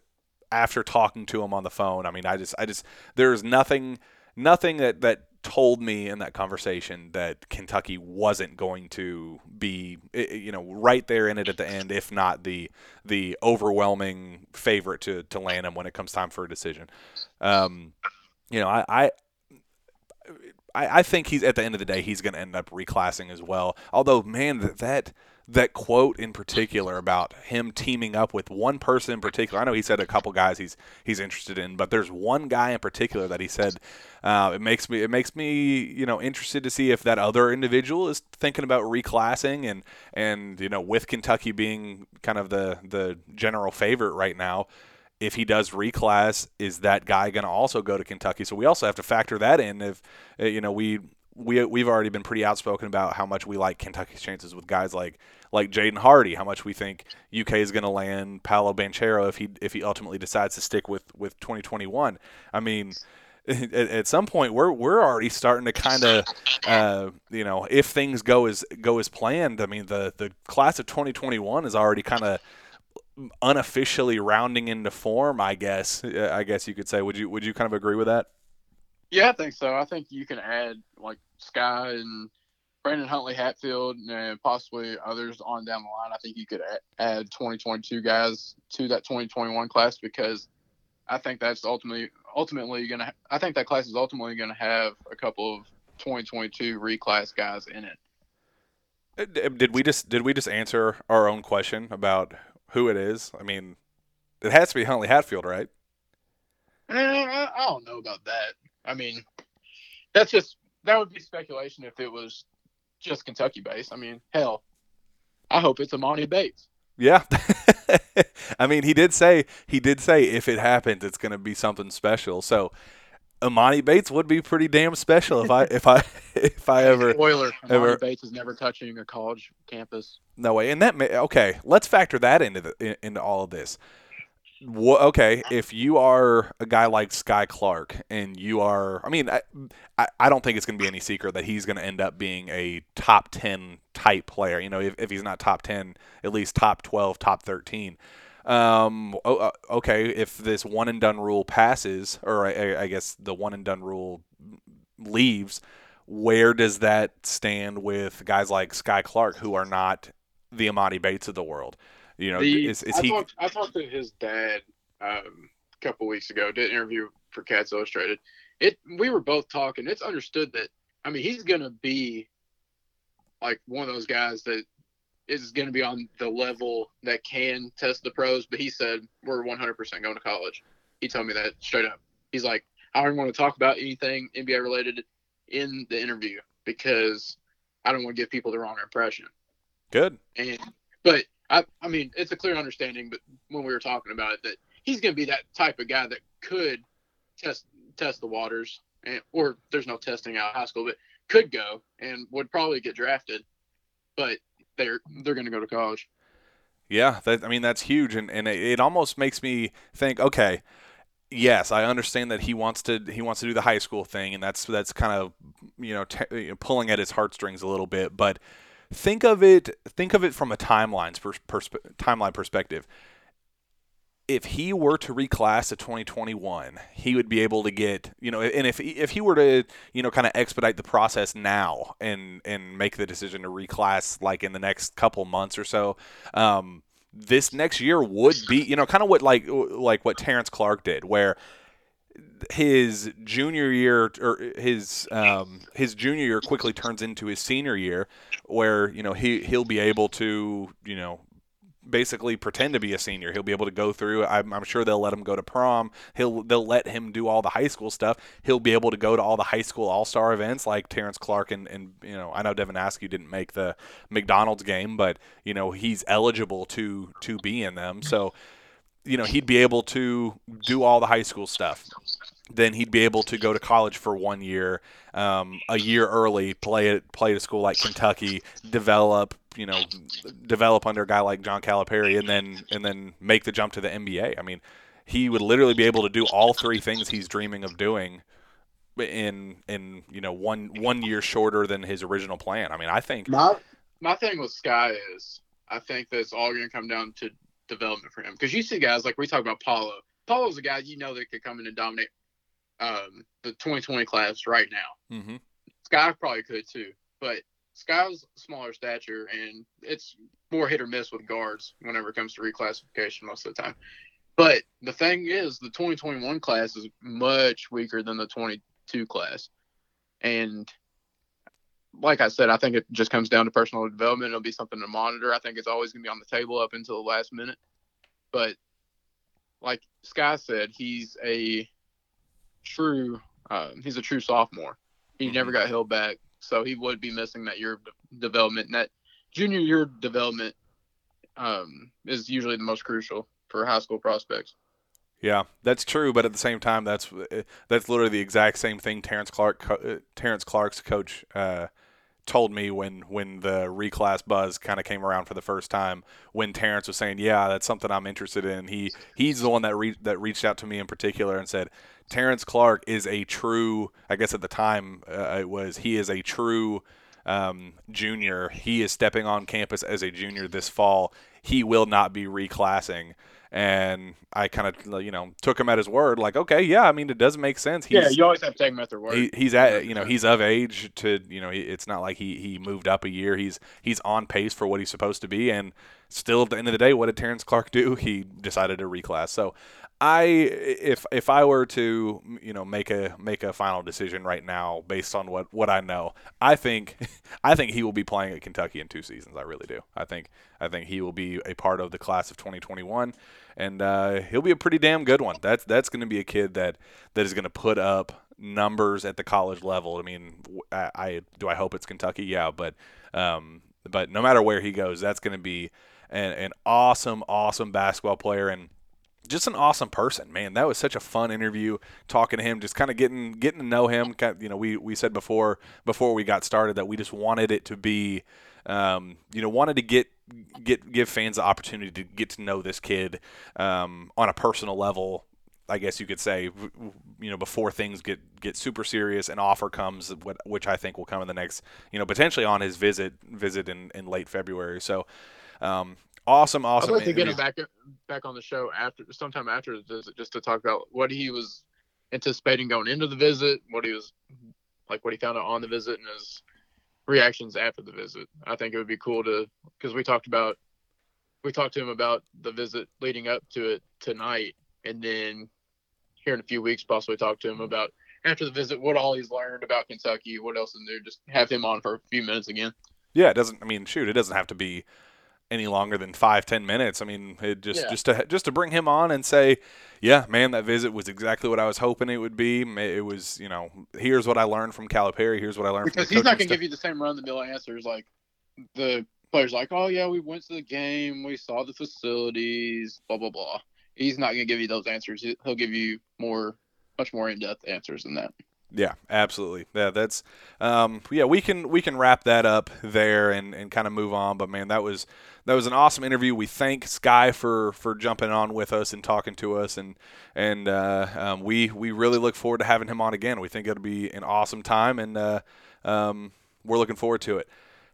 Speaker 1: after talking to him on the phone, I mean, I just I just there's nothing nothing that that told me in that conversation that Kentucky wasn't going to be, you know, right there in it at the end, if not the the overwhelming favorite to to land him when it comes time for a decision. Um, you know, I, I I, think he's at the end of the day he's going to end up reclassing as well. Although, man, that, that that quote in particular about him teaming up with one person in particular. I know he said a couple guys he's he's interested in, but there's one guy in particular that he said uh, it makes me it makes me you know interested to see if that other individual is thinking about reclassing and and you know with Kentucky being kind of the the general favorite right now. If he does reclass, is that guy going to also go to Kentucky? So we also have to factor that in. If you know we we we've already been pretty outspoken about how much we like Kentucky's chances with guys like like Jaden Hardy, how much we think UK is going to land Paolo Banchero if he if he ultimately decides to stick with with 2021. I mean, *laughs* at, some point we're we're already starting to kind of uh, you know if things go as go as planned. I mean the the class of 2021 is already kind of unofficially rounding into form. I guess I guess you could say. Would you would you kind of agree with that?
Speaker 2: Yeah, I think so. I think you can add like Skyy and Brandon Huntley Hatfield and possibly others on down the line. I think you could add 2022 guys to that 2021 class because I think that's ultimately ultimately going to. I think that class is ultimately going to have a couple of 2022 reclass guys in it.
Speaker 1: Uh, did we just did we just answer our own question about who it is? I mean, it has to be Huntley Hatfield, right?
Speaker 2: Eh, I don't know about that. I mean, that's just that would be speculation if it was just Kentucky based. I mean, hell, I hope it's Emoni Bates.
Speaker 1: Yeah, *laughs* I mean, he did say he did say if it happens, it's going to be something special. So, Emoni Bates would be pretty damn special if I if I *laughs* if I ever
Speaker 2: spoiler. Emoni ever, Bates is never touching a college campus.
Speaker 1: No way. And that may, okay, let's factor that into the into all of this okay, if you are a guy like Skyy Clark and you are, I mean, I, I don't think it's going to be any secret that he's going to end up being a top 10 type player. You know, if, if he's not top 10, at least top 12, top 13. Um, uh, okay, if this one and done rule passes, or I, I guess the one and done rule leaves, where does that stand with guys like Skyy Clark who are not the Emoni Bates of the world? You know, the, is, is
Speaker 2: I
Speaker 1: he?
Speaker 2: Talked, I talked to his dad um, a couple weeks ago. Did an interview for Cats Illustrated. It we were both talking. It's understood that I mean he's gonna be like one of those guys that is going to be on the level that can test the pros. But he said we're 100% going to college. He told me that straight up. He's like, I don't want to talk about anything NBA related in the interview because I don't want to give people the wrong impression.
Speaker 1: Good.
Speaker 2: And but I, I mean, it's a clear understanding, but when we were talking about it, that he's going to be that type of guy that could test test the waters, and or there's no testing out of high school, but could go and would probably get drafted, but they're they're going to go to college.
Speaker 1: Yeah, that, I mean that's huge, and and it, it almost makes me think, okay, yes, I understand that he wants to he wants to do the high school thing, and that's that's kind of you know, t- pulling at his heartstrings a little bit, but think of it think of it from a timelines persp- timeline perspective. If he were to reclass to 2021 he would be able to get you know and if if he were to you know kind of expedite the process now and and make the decision to reclass like in the next couple months or so um, this next year would be you know kind of what like like what Terrence Clarke did where his junior year or his um, his junior year quickly turns into his senior year, where you know he he'll be able to you know basically pretend to be a senior. He'll be able to go through. I'm, I'm, sure they'll let him go to prom. He'll they'll let him do all the high school stuff. He'll be able to go to all the high school all star events like Terrence Clarke and, and you know I know Devin Askew didn't make the McDonald's game, but you know he's eligible to to be in them. So you know he'd be able to do all the high school stuff then he'd be able to go to college for one year, um, a year early, play at play at a school like Kentucky, develop, you know, develop under a guy like John Calipari, and then and then make the jump to the NBA. I mean, he would literally be able to do all three things he's dreaming of doing in in you know one one year shorter than his original plan. I mean, I think
Speaker 2: my my thing with Skyy is I think that it's all going to come down to development for him because you see guys like we talk about Paolo. Paolo's a guy you know that could come in and dominate um, the 2020 class right now.
Speaker 1: Mm-hmm.
Speaker 2: Skyy probably could too, but Skyy's smaller stature and it's more hit or miss with guards whenever it comes to reclassification most of the time. But the thing is, the 2021 class is much weaker than the 22 class. And like I said, I think it just comes down to personal development. It'll be something to monitor. I think it's always going to be on the table up until the last minute. But like Skyy said, he's a true. Uh, he's a true sophomore. He mm-hmm. never got held back, so he would be missing that year of development. And that junior year development um, is usually the most crucial for high school prospects.
Speaker 1: Yeah, that's true, but at the same time, that's that's literally the exact same thing Terrence Clarke, uh, Terrence Clarke's coach, uh, told me when when the reclass buzz kind of came around for the first time. When Terrence was saying, "Yeah, that's something I'm interested in," he he's the one that re- that reached out to me in particular and said, "Terrence Clarke is a true. I guess at the time uh, it was he is a true." Um, junior, he is stepping on campus as a junior this fall. He will not be reclassing and I kind of you know took him at his word, like okay, yeah, I mean it does make sense.
Speaker 2: He's, yeah, you always have to take him at their word.
Speaker 1: He, he's at you know he's of age to you know it's not like he he moved up a year. He's he's on pace for what he's supposed to be, and still at the end of the day, what did Terrence Clarke do? He decided to reclass. So I if if I were to you know make a make a final decision right now based on what what I know, I think *laughs* I think he will be playing at Kentucky in two seasons. I really do. I think I think he will be a part of the class of 2021, and uh, he'll be a pretty damn good one. That's that's going to be a kid that that is going to put up numbers at the college level. I mean, I, I do I hope it's Kentucky, yeah, but um, but no matter where he goes, that's going to be an, an awesome awesome basketball player and just an awesome person, man. That was such a fun interview talking to him, just kind of getting getting to know him. You know, we we said before before we got started that we just wanted it to be, um, you know, wanted to get get give fans the opportunity to get to know this kid um, on a personal level. I guess you could say, you know, before things get get super serious, an offer comes, which I think will come in the next, you know, potentially on his visit visit in, in late February. So, um, awesome, awesome.
Speaker 2: I'd like to get him back back on the show after sometime after the visit, just to talk about what he was anticipating going into the visit, what he was like, what he found out on the visit, and his reactions after the visit. I think it would be cool to because we talked about we talked to him about the visit leading up to it tonight, and then here in a few weeks possibly talk to him about after the visit what all he's learned about Kentucky, what else in there. Just have him on for a few minutes again.
Speaker 1: Yeah, it doesn't. I mean, shoot, it doesn't have to be any longer than five ten minutes. I mean, it just yeah. just to just to bring him on and say, yeah, man, that visit was exactly what I was hoping it would be. It was, you know, here's what I learned from Calipari. Here's what I learned
Speaker 2: because he's not going to give you the same run the mill answers like the players like, oh yeah, we went to the game, we saw the facilities, blah blah blah. He's not going to give you those answers. He'll give you more, much more in depth answers than that.
Speaker 1: Yeah, absolutely. Yeah, that's um, yeah. We can we can wrap that up there and, and kind of move on. But man, that was that was an awesome interview. We thank Skyy for for jumping on with us and talking to us, and and uh, um, we we really look forward to having him on again. We think it'll be an awesome time, and uh, um, we're looking forward to it.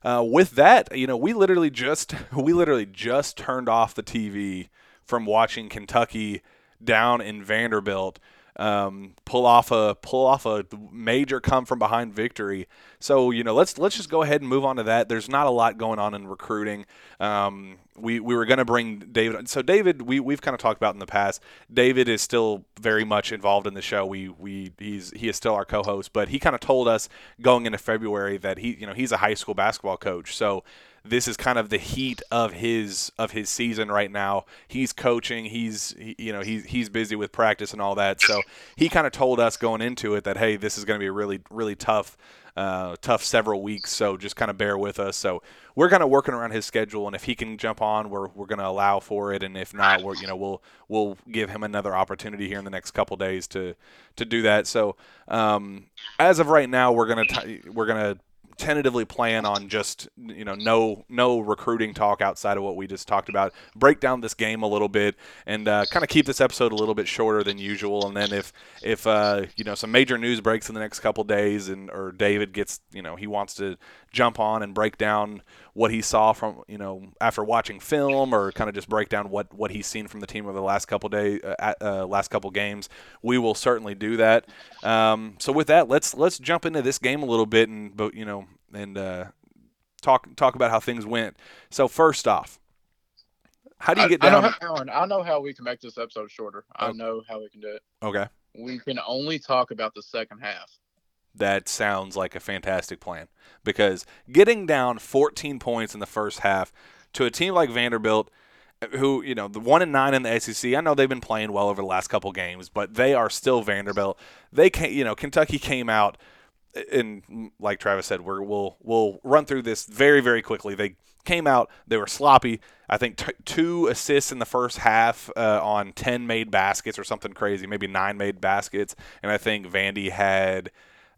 Speaker 1: Uh, with that, you know, we literally just *laughs* we literally just turned off the TV from watching Kentucky down in Vanderbilt um, pull off a pull off a major come from behind victory. So you know, let's let's just go ahead and move on to that. There's not a lot going on in recruiting. Um, we we were going to bring David. So David, we we've kind of talked about in the past. David is still very much involved in the show. We we he's he is still our co-host, but he kind of told us going into February that he you know he's a high school basketball coach. So this is kind of the heat of his of his season right now. He's coaching. He's he, you know he's he's busy with practice and all that. So he kind of told us going into it that hey, this is going to be a really really tough uh, tough several weeks. So just kind of bear with us. So we're kind of working around his schedule, and if he can jump on, we're we're going to allow for it, and if not, we're you know we'll we'll give him another opportunity here in the next couple days to to do that. So um, as of right now, we're gonna t- we're gonna tentatively plan on just you know no no recruiting talk outside of what we just talked about. Break down this game a little bit and uh, kind of keep this episode a little bit shorter than usual. And then if if uh, you know some major news breaks in the next couple days and or David gets you know he wants to jump on and break down what he saw from you know after watching film or kind of just break down what what he's seen from the team over the last couple days uh, uh, last couple games we will certainly do that um, so with that let's let's jump into this game a little bit and but you know and uh, talk talk about how things went so first off how do you get
Speaker 2: down?
Speaker 1: I
Speaker 2: know, how, Aaron, I know how we can make this episode shorter. I oh. know how we can do it.
Speaker 1: Okay.
Speaker 2: We can only talk about the second half
Speaker 1: that sounds like a fantastic plan because getting down 14 points in the first half to a team like Vanderbilt who you know the one and nine in the SEC. I know they've been playing well over the last couple games, but they are still Vanderbilt. They can you know Kentucky came out and like Travis said, we're, we'll we'll run through this very very quickly. They came out, they were sloppy. I think t- two assists in the first half uh, on ten made baskets or something crazy, maybe nine made baskets, and I think Vandy had.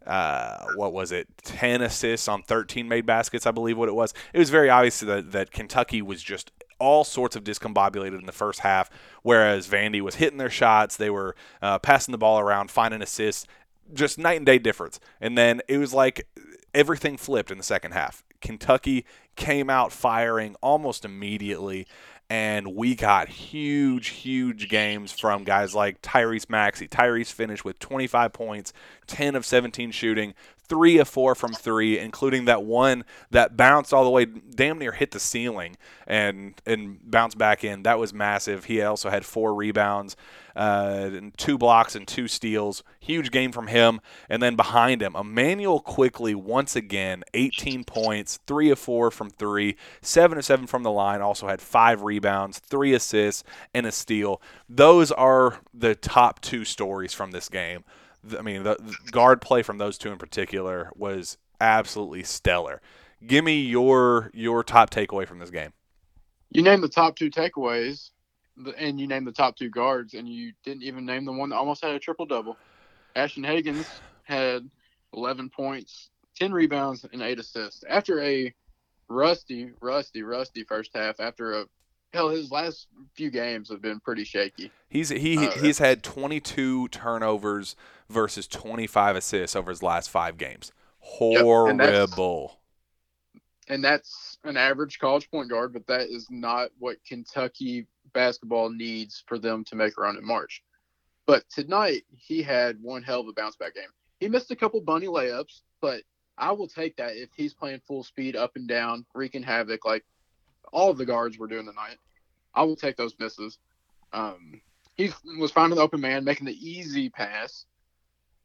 Speaker 1: Uh, what was it? 10 assists on 13 made baskets, I believe what it was. It was very obvious that, that Kentucky was just all sorts of discombobulated in the first half, whereas Vandy was hitting their shots. They were uh, passing the ball around, finding assists, just night and day difference. And then it was like everything flipped in the second half. Kentucky came out firing almost immediately, and we got huge, huge games from guys like Tyrese Maxey. Tyrese finished with 25 points, 10 of 17 shooting, three of four from three, including that one that bounced all the way, damn near hit the ceiling and and bounced back in. That was massive. He also had four rebounds uh, and two blocks and two steals. Huge game from him. And then behind him, Immanuel Quickley once again, 18 points, three of four from three, seven of seven from the line. Also had five rebounds, three assists, and a steal. Those are the top two stories from this game. I mean, the, the guard play from those two in particular was absolutely stellar. Give me your your top takeaway from this game.
Speaker 2: You named the top two takeaways and you named the top two guards, and you didn't even name the one that almost had a triple double. Ashton Hagans had 11 points, 10 rebounds, and eight assists. After a rusty, rusty, rusty first half, after a hell, his last few games have been pretty shaky.
Speaker 1: He's he uh, he's had 22 turnovers versus 25 assists over his last five games. Horrible. Yep, and, that's,
Speaker 2: and that's an average college point guard, but that is not what Kentucky basketball needs for them to make a run in March. But tonight he had one hell of a bounce back game. He missed a couple bunny layups, but I will take that if he's playing full speed up and down, wreaking havoc like all of the guards were doing tonight. I will take those misses. Um, he was finding the open man, making the easy pass.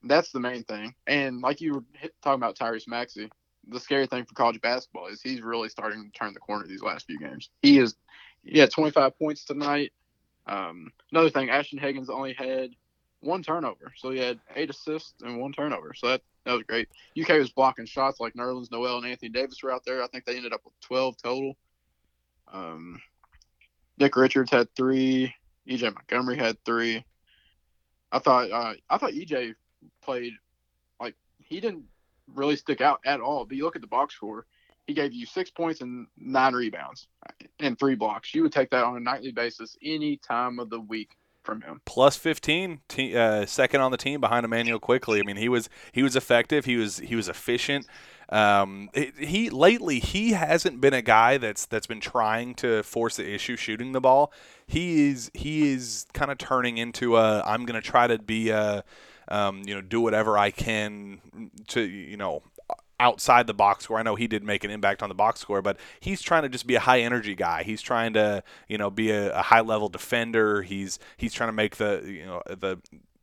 Speaker 2: That's the main thing. And like you were talking about Tyrese Maxey, the scary thing for college basketball is he's really starting to turn the corner these last few games. He is yeah, 25 points tonight. Um, another thing, Ashton Hagans only had one turnover, so he had eight assists and one turnover. So that that was great. UK was blocking shots like Nerlens Noel and Anthony Davis were out there. I think they ended up with 12 total. Um, Nick Richards had three. EJ Montgomery had three. I thought uh, I thought EJ played like he didn't really stick out at all. But you look at the box score, he gave you six points and nine rebounds and three blocks. You would take that on a nightly basis any time of the week from him.
Speaker 1: Plus 15, te- uh, second on the team behind Immanuel Quickley. I mean, he was he was effective. He was he was efficient. Um, he lately he hasn't been a guy that's that's been trying to force the issue shooting the ball. He is he is kind of turning into a I'm going to try to be a um, you know do whatever I can to you know outside the box score. I know he did make an impact on the box score, but he's trying to just be a high energy guy. He's trying to, you know, be a, a high level defender. He's he's trying to make the, you know, the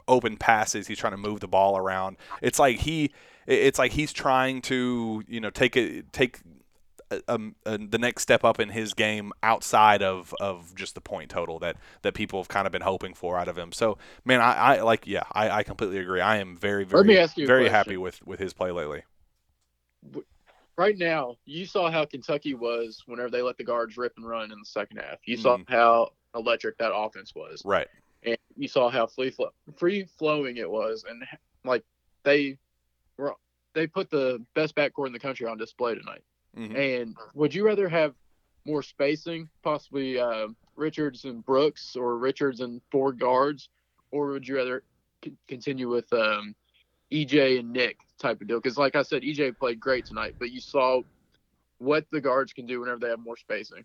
Speaker 1: open passes. He's trying to move the ball around. It's like he it's like he's trying to, you know, take it take um, the next step up in his game outside of, of just the point total that, that people have kind of been hoping for out of him. So, man, I, I like, yeah, I, I completely agree. I am very, very, very happy with, with his play lately
Speaker 2: right now, you saw how Kentucky was whenever they let the guards rip and run in the second half. You saw mm. how electric that offense was.
Speaker 1: Right.
Speaker 2: And you saw how free flow, free flowing it was, and like they were, they put the best backcourt in the country on display tonight. Mm-hmm. And would you rather have more spacing, possibly uh, Richards and Brooks, or Richards and four guards, or would you rather c- continue with um, EJ and Nick type of deal. Because, like I said, EJ played great tonight, but you saw what the guards can do whenever they have more spacing.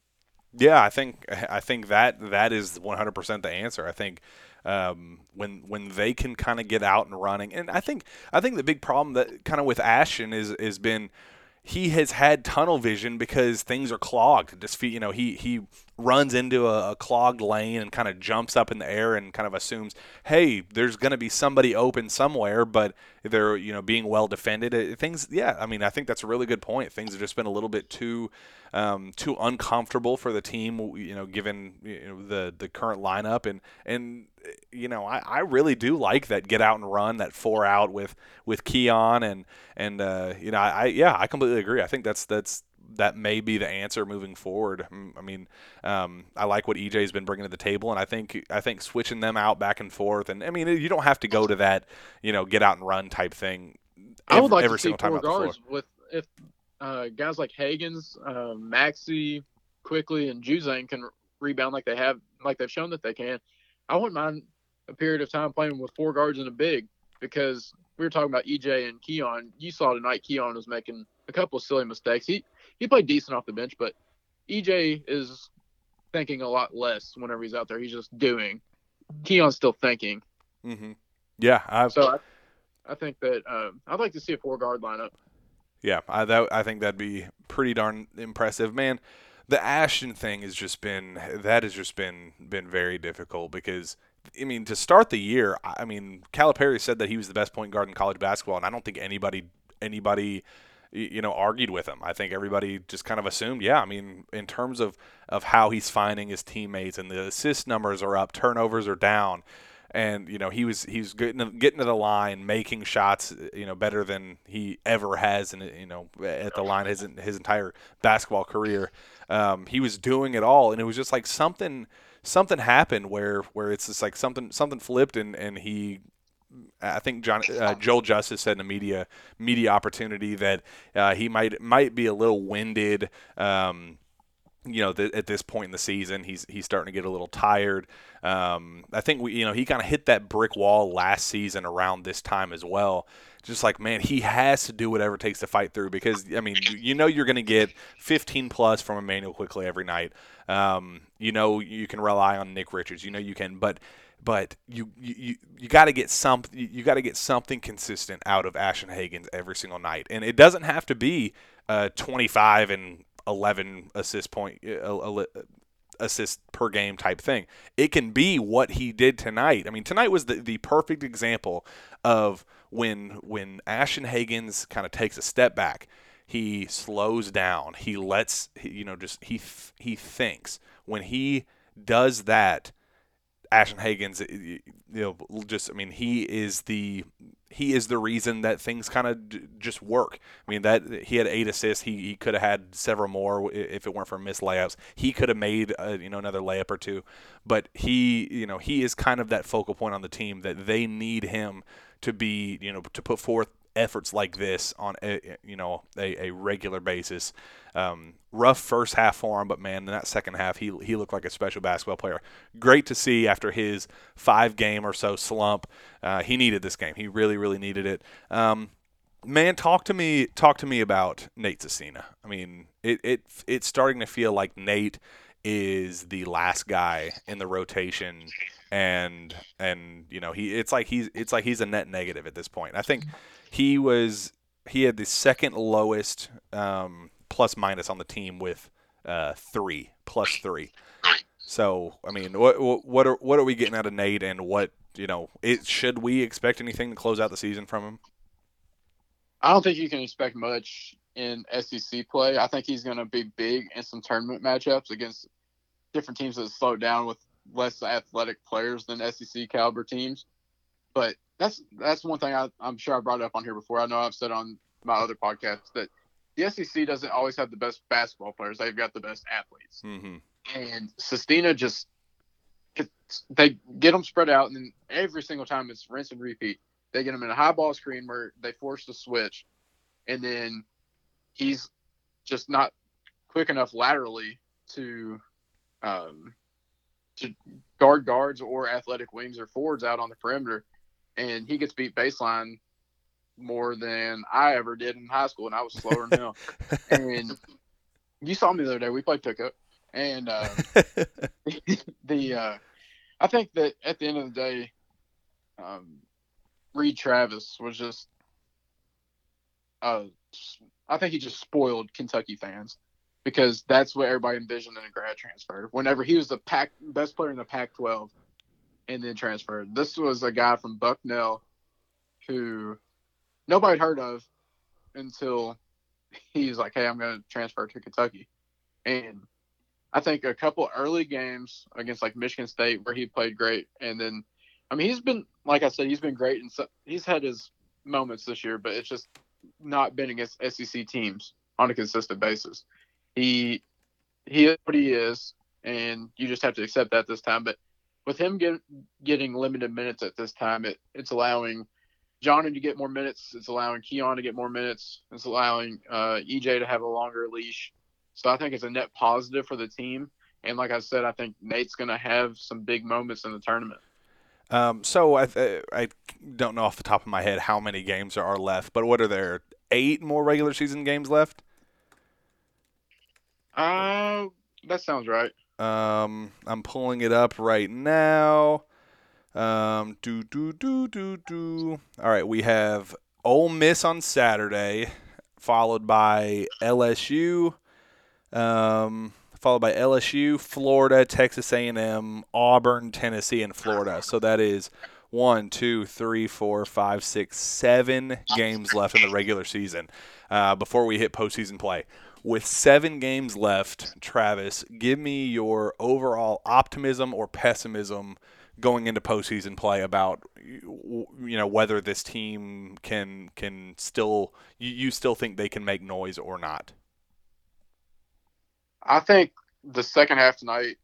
Speaker 1: Yeah, I think I think that that is 100% the answer. I think um, when when they can kind of get out and running, and I think I think the big problem that kind of with Ashton is has been he has had tunnel vision because things are clogged. Just you know, he he runs into a, a clogged lane and kind of jumps up in the air and kind of assumes, hey, there's going to be somebody open somewhere, but they're you know being well defended. It, things, yeah. I mean, I think that's a really good point. Things have just been a little bit too um, too uncomfortable for the team. You know, given you know, the the current lineup and and you know, I, I really do like that get out and run that four out with with Keon and and uh, you know I, I yeah I completely agree. I think that's that's that may be the answer moving forward. Mm, I mean, um, I like what EJ's been bringing to the table, and I think I think switching them out back and forth, and I mean, you don't have to go to that, you know, get out and run type thing.
Speaker 2: Every, I would like to see four guards with if uh, guys like Hagans, uh, Maxey, Quickley, and Juzang can rebound like they have, like they've shown that they can. I wouldn't mind a period of time playing with four guards and a big because we were talking about EJ and Keon. You saw tonight Keon was making a couple of silly mistakes. He he played decent off the bench, but EJ is thinking a lot less whenever he's out there. He's just doing. Keon's still thinking.
Speaker 1: Mm-hmm. Yeah. I've...
Speaker 2: So I, I think that um, I'd like to see a four guard lineup.
Speaker 1: Yeah, I that, I think that'd be pretty darn impressive, man. The Ashton thing has just been that has just been been very difficult because I mean to start the year, I mean Calipari said that he was the best point guard in college basketball, and I don't think anybody anybody you know, argued with him. I think everybody just kind of assumed, yeah. I mean, in terms of of how he's finding his teammates and the assist numbers are up, turnovers are down, and you know he was he's getting getting to the line, making shots, you know, better than he ever has, and you know, at the line his his entire basketball career. Um, he was doing it all, and it was just like something something happened where where it's just like something something flipped and and he I think John uh, Joel Justus said in a media media opportunity that uh, he might might be a little winded. Um, you know, th- at this point in the season, he's he's starting to get a little tired. Um, I think we, you know, he kind of hit that brick wall last season around this time as well. Just like man, he has to do whatever it takes to fight through because I mean, you, know, you're going to get 15 plus from Immanuel Quickley every night. Um, you know, you can rely on Nick Richards. You know, you can, but but you you you got to get some you got to get something consistent out of Ashton Hagans every single night, and it doesn't have to be uh, 25 and 11 assist point uh, assist per game type thing. It can be what he did tonight. I mean, tonight was the, the perfect example of when when Ashton Hagans kind of takes a step back. He slows down. He lets you know just he he thinks when he does that Ashton Hagans, you know, just I mean, he is the he is the reason that things kind of d- just work. I mean, that he had eight assists. He, he could have had several more if it weren't for missed layups. He could have made a, you know another layup or two, but he you know he is kind of that focal point on the team that they need him to be you know to put forth efforts like this on a you know a, a regular basis. Um, rough first half for him, but man, in that second half, he he looked like a special basketball player. Great to see after his five game or so slump. Uh, he needed this game. He really really needed it. Um, man, talk to me talk to me about Nate Sestina. I mean, it it it's starting to feel like Nate is the last guy in the rotation and and you know he it's like he's it's like he's a net negative at this point. I think he was he had the second lowest um, plus minus on the team with uh, three plus three. So I mean, what what are what are we getting out of Nate, and what you know? It should we expect anything to close out the season from him?
Speaker 2: I don't think you can expect much in SEC play. I think he's going to be big in some tournament matchups against different teams that slow down with less athletic players than SEC caliber teams. But that's that's one thing I, am sure I brought up on here before. I know I've said on my other podcasts that the SEC doesn't always have the best basketball players; they've got the best athletes.
Speaker 1: Mm-hmm.
Speaker 2: And Sestina just they get them spread out, and then every single time it's rinse and repeat. They get them in a high ball screen where they force the switch, and then he's just not quick enough laterally to um, to guard guards or athletic wings or forwards out on the perimeter and he gets beat baseline more than I ever did in high school, and I was slower than him. *laughs* and you saw me the other day. We played pickup, and uh, *laughs* *laughs* the uh, I think that at the end of the day, um, Reid Travis was just. Uh, I think he just spoiled Kentucky fans because that's what everybody envisioned in a grad transfer. Whenever he was the pack best player in the Pac-12, and then transferred. This was a guy from Bucknell who nobody heard of until he's like, "Hey, I'm going to transfer to Kentucky," and I think a couple early games against like Michigan State where he played great, and then I mean he's been like I said he's been great and so, he's had his moments this year, but it's just not been against SEC teams on a consistent basis. He he is what he is, and you just have to accept that this time. But with him get, getting limited minutes at this time, it, it's allowing Johnny to get more minutes. It's allowing Keon to get more minutes. It's allowing uh, EJ to have a longer leash. So I think it's a net positive for the team. And like I said, I think Nate's going to have some big moments in the tournament.
Speaker 1: Um, so I, I don't know off the top of my head how many games there are left, but what are there? Eight more regular season games left.
Speaker 2: Uh, that sounds right.
Speaker 1: Um, I'm pulling it up right now. Um, do do do do do. All right, we have Ole Miss on Saturday, followed by LSU. Um, followed by LSU, Florida, Texas A&M, Auburn, Tennessee, and Florida. So that is one, two, three, four, five, six, seven games left in the regular season uh, before we hit postseason play. With seven games left, Travis, give me your overall optimism or pessimism going into postseason play about you know whether this team can can still you, still think they can make noise or not.
Speaker 2: I think the second half tonight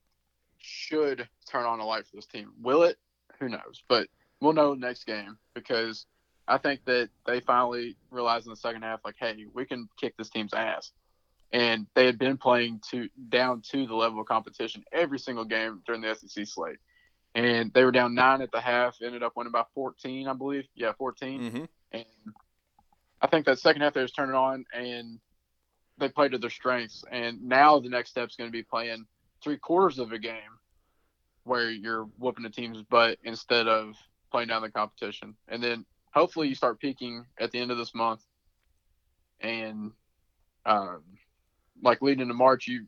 Speaker 2: should turn on a light for this team. Will it? Who knows? But we'll know next game because I think that they finally realized in the second half, like, hey, we can kick this team's ass. And they had been playing to down to the level of competition every single game during the SEC slate. And they were down nine at the half, ended up winning by 14, I believe. Yeah, 14.
Speaker 1: Mm-hmm.
Speaker 2: And I think that second half they was turning on, and they played to their strengths. And now the next step is going to be playing three quarters of a game where you're whooping the team's butt instead of playing down the competition. And then hopefully you start peaking at the end of this month. And um, like leading into March, you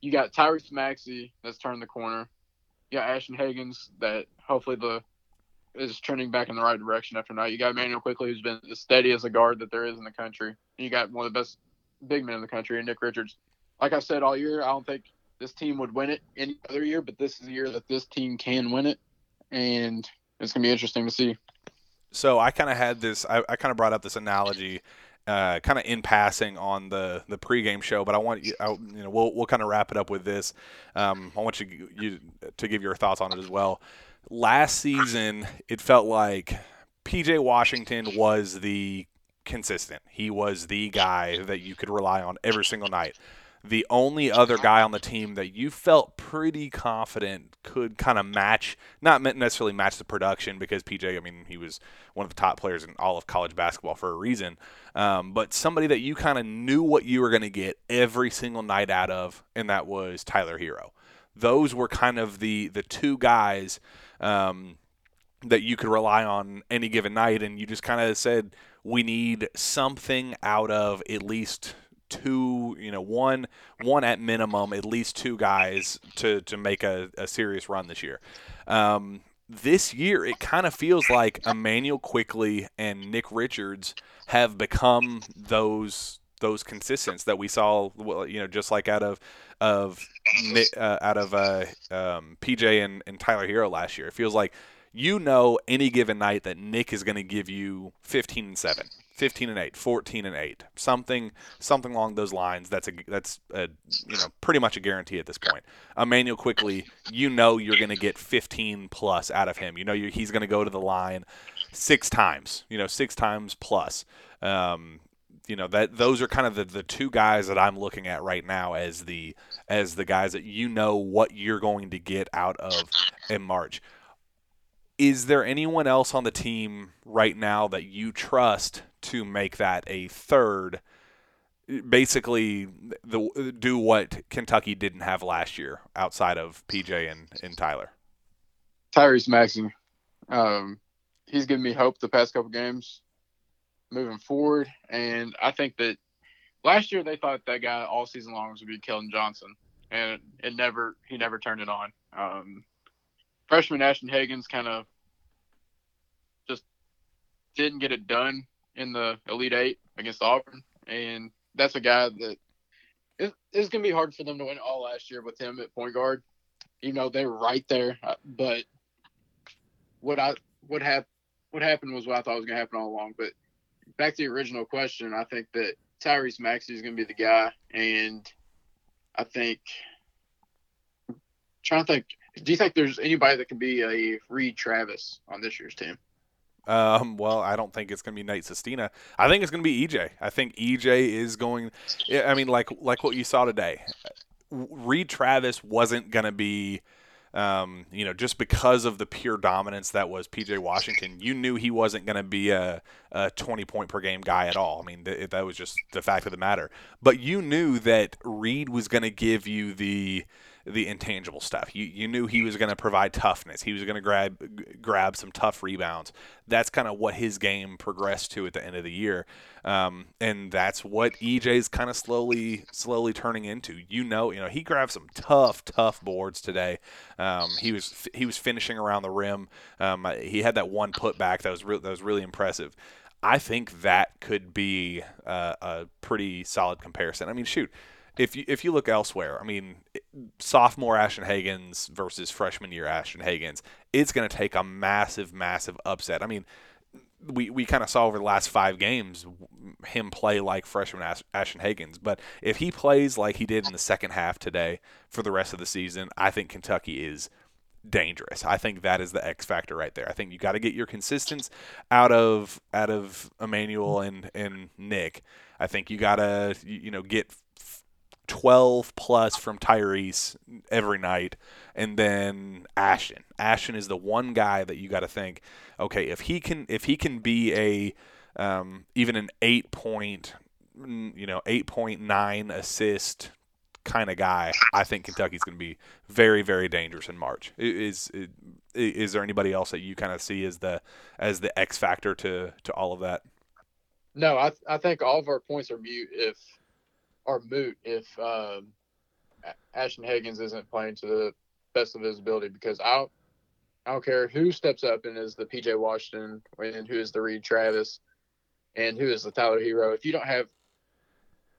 Speaker 2: you got Tyrese Maxey that's turned the corner. You got Ashton Hagans that hopefully the is trending back in the right direction after night. You got Immanuel Quickley who's been as steady as a guard that there is in the country. And you got one of the best big men in the country, and Nick Richards. Like I said all year, I don't think this team would win it any other year, but this is the year that this team can win it, and it's gonna be interesting to see.
Speaker 1: So I kind of had this. I, I kind of brought up this analogy, uh, kind of in passing on the the pregame show, but I want you, I, you know, we'll we'll kind of wrap it up with this. Um, I want you you to give your thoughts on it as well. Last season, it felt like PJ Washington was the consistent. He was the guy that you could rely on every single night. The only other guy on the team that you felt pretty confident could kind of match, not necessarily match the production, because PJ, I mean, he was one of the top players in all of college basketball for a reason, um, but somebody that you kind of knew what you were going to get every single night out of, and that was Tyler Herro. Those were kind of the the two guys um, that you could rely on any given night, and you just kind of said we need something out of at least two, you know, one one at minimum, at least two guys to to make a, a serious run this year. Um, this year, it kind of feels like Immanuel Quickley and Nick Richards have become those those consistents that we saw, you know, just like out of of uh, out of uh, um, PJ and, and Tyler Herro last year. It feels like you know any given night that Nick is going to give you 15 and 7, 15 and 8, 14 and 8, something something along those lines. That's a that's a you know pretty much a guarantee at this point. Immanuel Quickley you know you're going to get 15 plus out of him. You know he's going to go to the line six times, you know, six times plus. Um, you know that those are kind of the, the two guys that I'm looking at right now as the as the guys that you know what you're going to get out of in March is there anyone else on the team right now that you trust to make that a third? Basically, the, do what Kentucky didn't have last year outside of PJ and, and Tyler.
Speaker 2: Tyrese Maxey, um, he's given me hope the past couple games moving forward, and I think that last year they thought that guy all season long was going to be Keldon Johnson, and it never he never turned it on. Um, freshman Ashton Hagans kind of just didn't get it done in the Elite Eight against Auburn, and that's a guy that it, it's going to be hard for them to win all last year with him at point guard. You know they're right there, uh, but what I what happened what happened was what I thought was going to happen all along. But back to the original question, I think that Tyrese Maxey is going to be the guy, and I think trying to think. Do you think there's anybody that can be a Reid Travis on this year's team?
Speaker 1: Um, well, I don't think it's going to be Nate Sestina. I think it's going to be EJ. I think EJ is going. I mean, like like what you saw today. Reid Travis wasn't going to be um, you know, just because of the pure dominance that was PJ Washington, you knew he wasn't going to be a, a 20 point per game guy at all. I mean, th- that was just the fact of the matter. But you knew that Reid was going to give you the the intangible stuff. You you knew he was going to provide toughness. He was going to grab grab some tough rebounds. That's kind of what his game progressed to at the end of the year, um, and that's what EJ's kind of slowly slowly turning into. You know, you know he grabbed some tough tough boards today. Um, he was he was finishing around the rim. Um, he had that one putback that was re- that was really impressive. I think that could be uh, a pretty solid comparison. I mean, shoot, if you if you look elsewhere, I mean, sophomore Ashton Hagans versus freshman year Ashton Hagans, it's going to take a massive, massive upset. I mean, we, we kind of saw over the last five games him play like freshman Ashton Hagans, but if he plays like he did in the second half today for the rest of the season, I think Kentucky is dangerous. I think that is the X factor right there. I think you got to get your consistency out of out of Immanuel and and Nick. I think you got to you know get 12 plus from Tyrese every night. And then Ashton. Ashton is the one guy that you got to think, okay, if he can if he can be a um, even an 8 point you know, 8.9 assist kind of guy, I think Kentucky's going to be very, very dangerous in March. Is, is is there anybody else that you kind of see as the as the X factor to to all of that?
Speaker 2: No, I I think all of our points are mute if are moot if um, Ashton Hagans isn't playing to the best of his ability because I don't, I don't care who steps up and is the PJ Washington and who is the Reid Travis and who is the Tyler Herro. If you don't have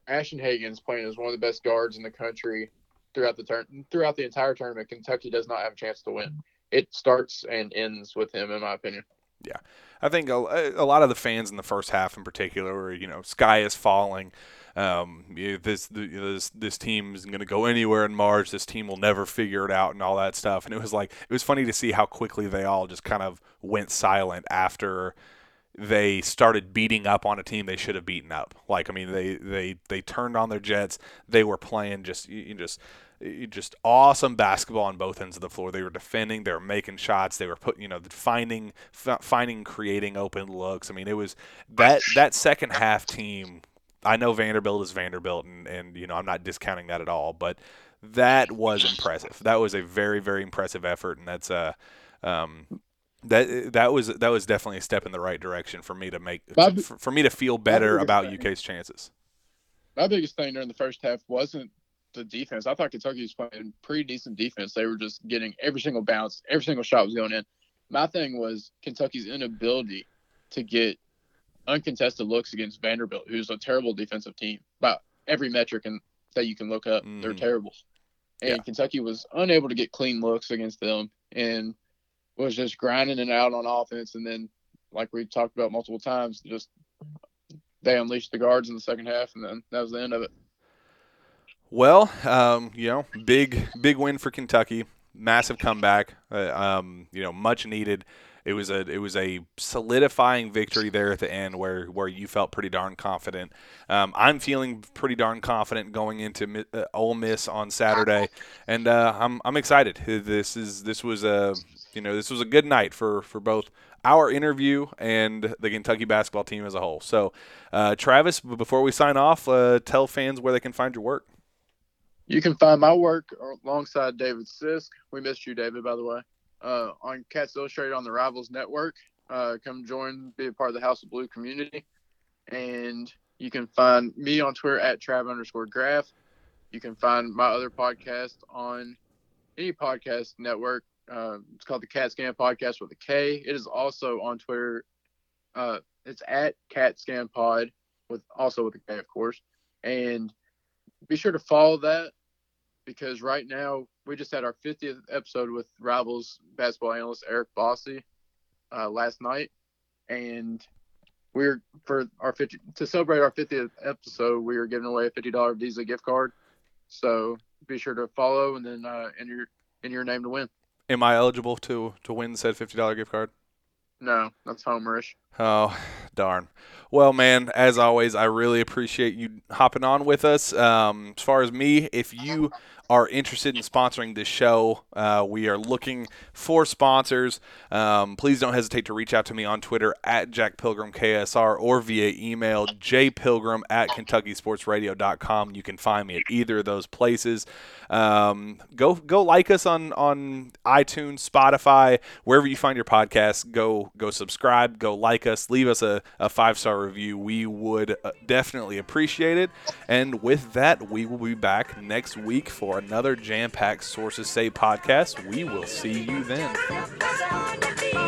Speaker 2: Ashton Hagans playing as one of the best guards in the country throughout the turn throughout the entire tournament, Kentucky does not have a chance to win. It starts and ends with him, in my opinion.
Speaker 1: Yeah, I think a, a lot of the fans in the first half, in particular, were you know, sky is falling um, this this this team isn't going to go anywhere in March. This team will never figure it out, and all that stuff. And it was like it was funny to see how quickly they all just kind of went silent after they started beating up on a team they should have beaten up. Like I mean, they they they turned on their jets. They were playing just you just just awesome basketball on both ends of the floor. They were defending, they were making shots, they were putting, you know, finding, finding, creating open looks. I mean, it was that that second half team I know Vanderbilt is Vanderbilt, and, and you know I'm not discounting that at all, but that was impressive. That was a very very impressive effort, and that's a uh, um, that that was that was definitely a step in the right direction for me to make for, for me to feel better about thing, UK's chances.
Speaker 2: My biggest thing during the first half wasn't the defense. I thought Kentucky was playing pretty decent defense. They were just getting every single bounce, every single shot was going in. My thing was Kentucky's inability to get uncontested looks against Vanderbilt, who's a terrible defensive team by every metric and that you can look up. Mm. They're mm-hmm. terrible. And yeah. Kentucky was unable to get clean looks against them and was just grinding it out on offense. And then, like we talked about multiple times, just they unleashed the guards in the second half, and then that was the end of it.
Speaker 1: Well, um, you know, big big win for Kentucky, massive comeback. Uh, um, you know, much needed it was a it was a solidifying victory there at the end where where you felt pretty darn confident. Um, I'm feeling pretty darn confident going into uh, Ole Miss on Saturday, and uh, I'm I'm excited. This is this was a you know this was a good night for for both our interview and the Kentucky basketball team as a whole. So, uh, Travis, before we sign off, uh, tell fans where they can find your work.
Speaker 2: You can find my work alongside David Sisk. We missed you, David, by the way uh, on Cats Illustrated on the Rivals Network. Uh, come join, be a part of the House of Blue community. And you can find me on Twitter at Trav underscore Graf. You can find my other podcast on any podcast network. Uh, it's called the Kat Scan Podcast with a K. It is also on Twitter uh, it's at Kat Scan Pod with also with a K, of course. And be sure to follow that because right now we just had our 50th episode with Rivals basketball analyst Eric Bossi uh, last night, and we're for our 50 to celebrate our 50th episode. We are giving away a $50 Visa gift card. So be sure to follow and then uh, enter your enter your name to win.
Speaker 1: Am I eligible to to win said fifty dollar gift card?
Speaker 2: No, that's homerish.
Speaker 1: Oh, darn. Well, man, as always, I really appreciate you hopping on with us. Um, as far as me, if you are interested in sponsoring this show, uh, we are looking for sponsors. Um, please don't hesitate to reach out to me on Twitter at Jack Pilgrim KSR or via email jpilgrim at KentuckySportsRadio.com. You can find me at either of those places. Um, go go like us on on iTunes, Spotify, wherever you find your podcasts. Go go subscribe. Go like us. Leave us a, a five star review. We would uh, definitely appreciate it. And with that, we will be back next week for another jam packed Sources Say podcast. We will see you then.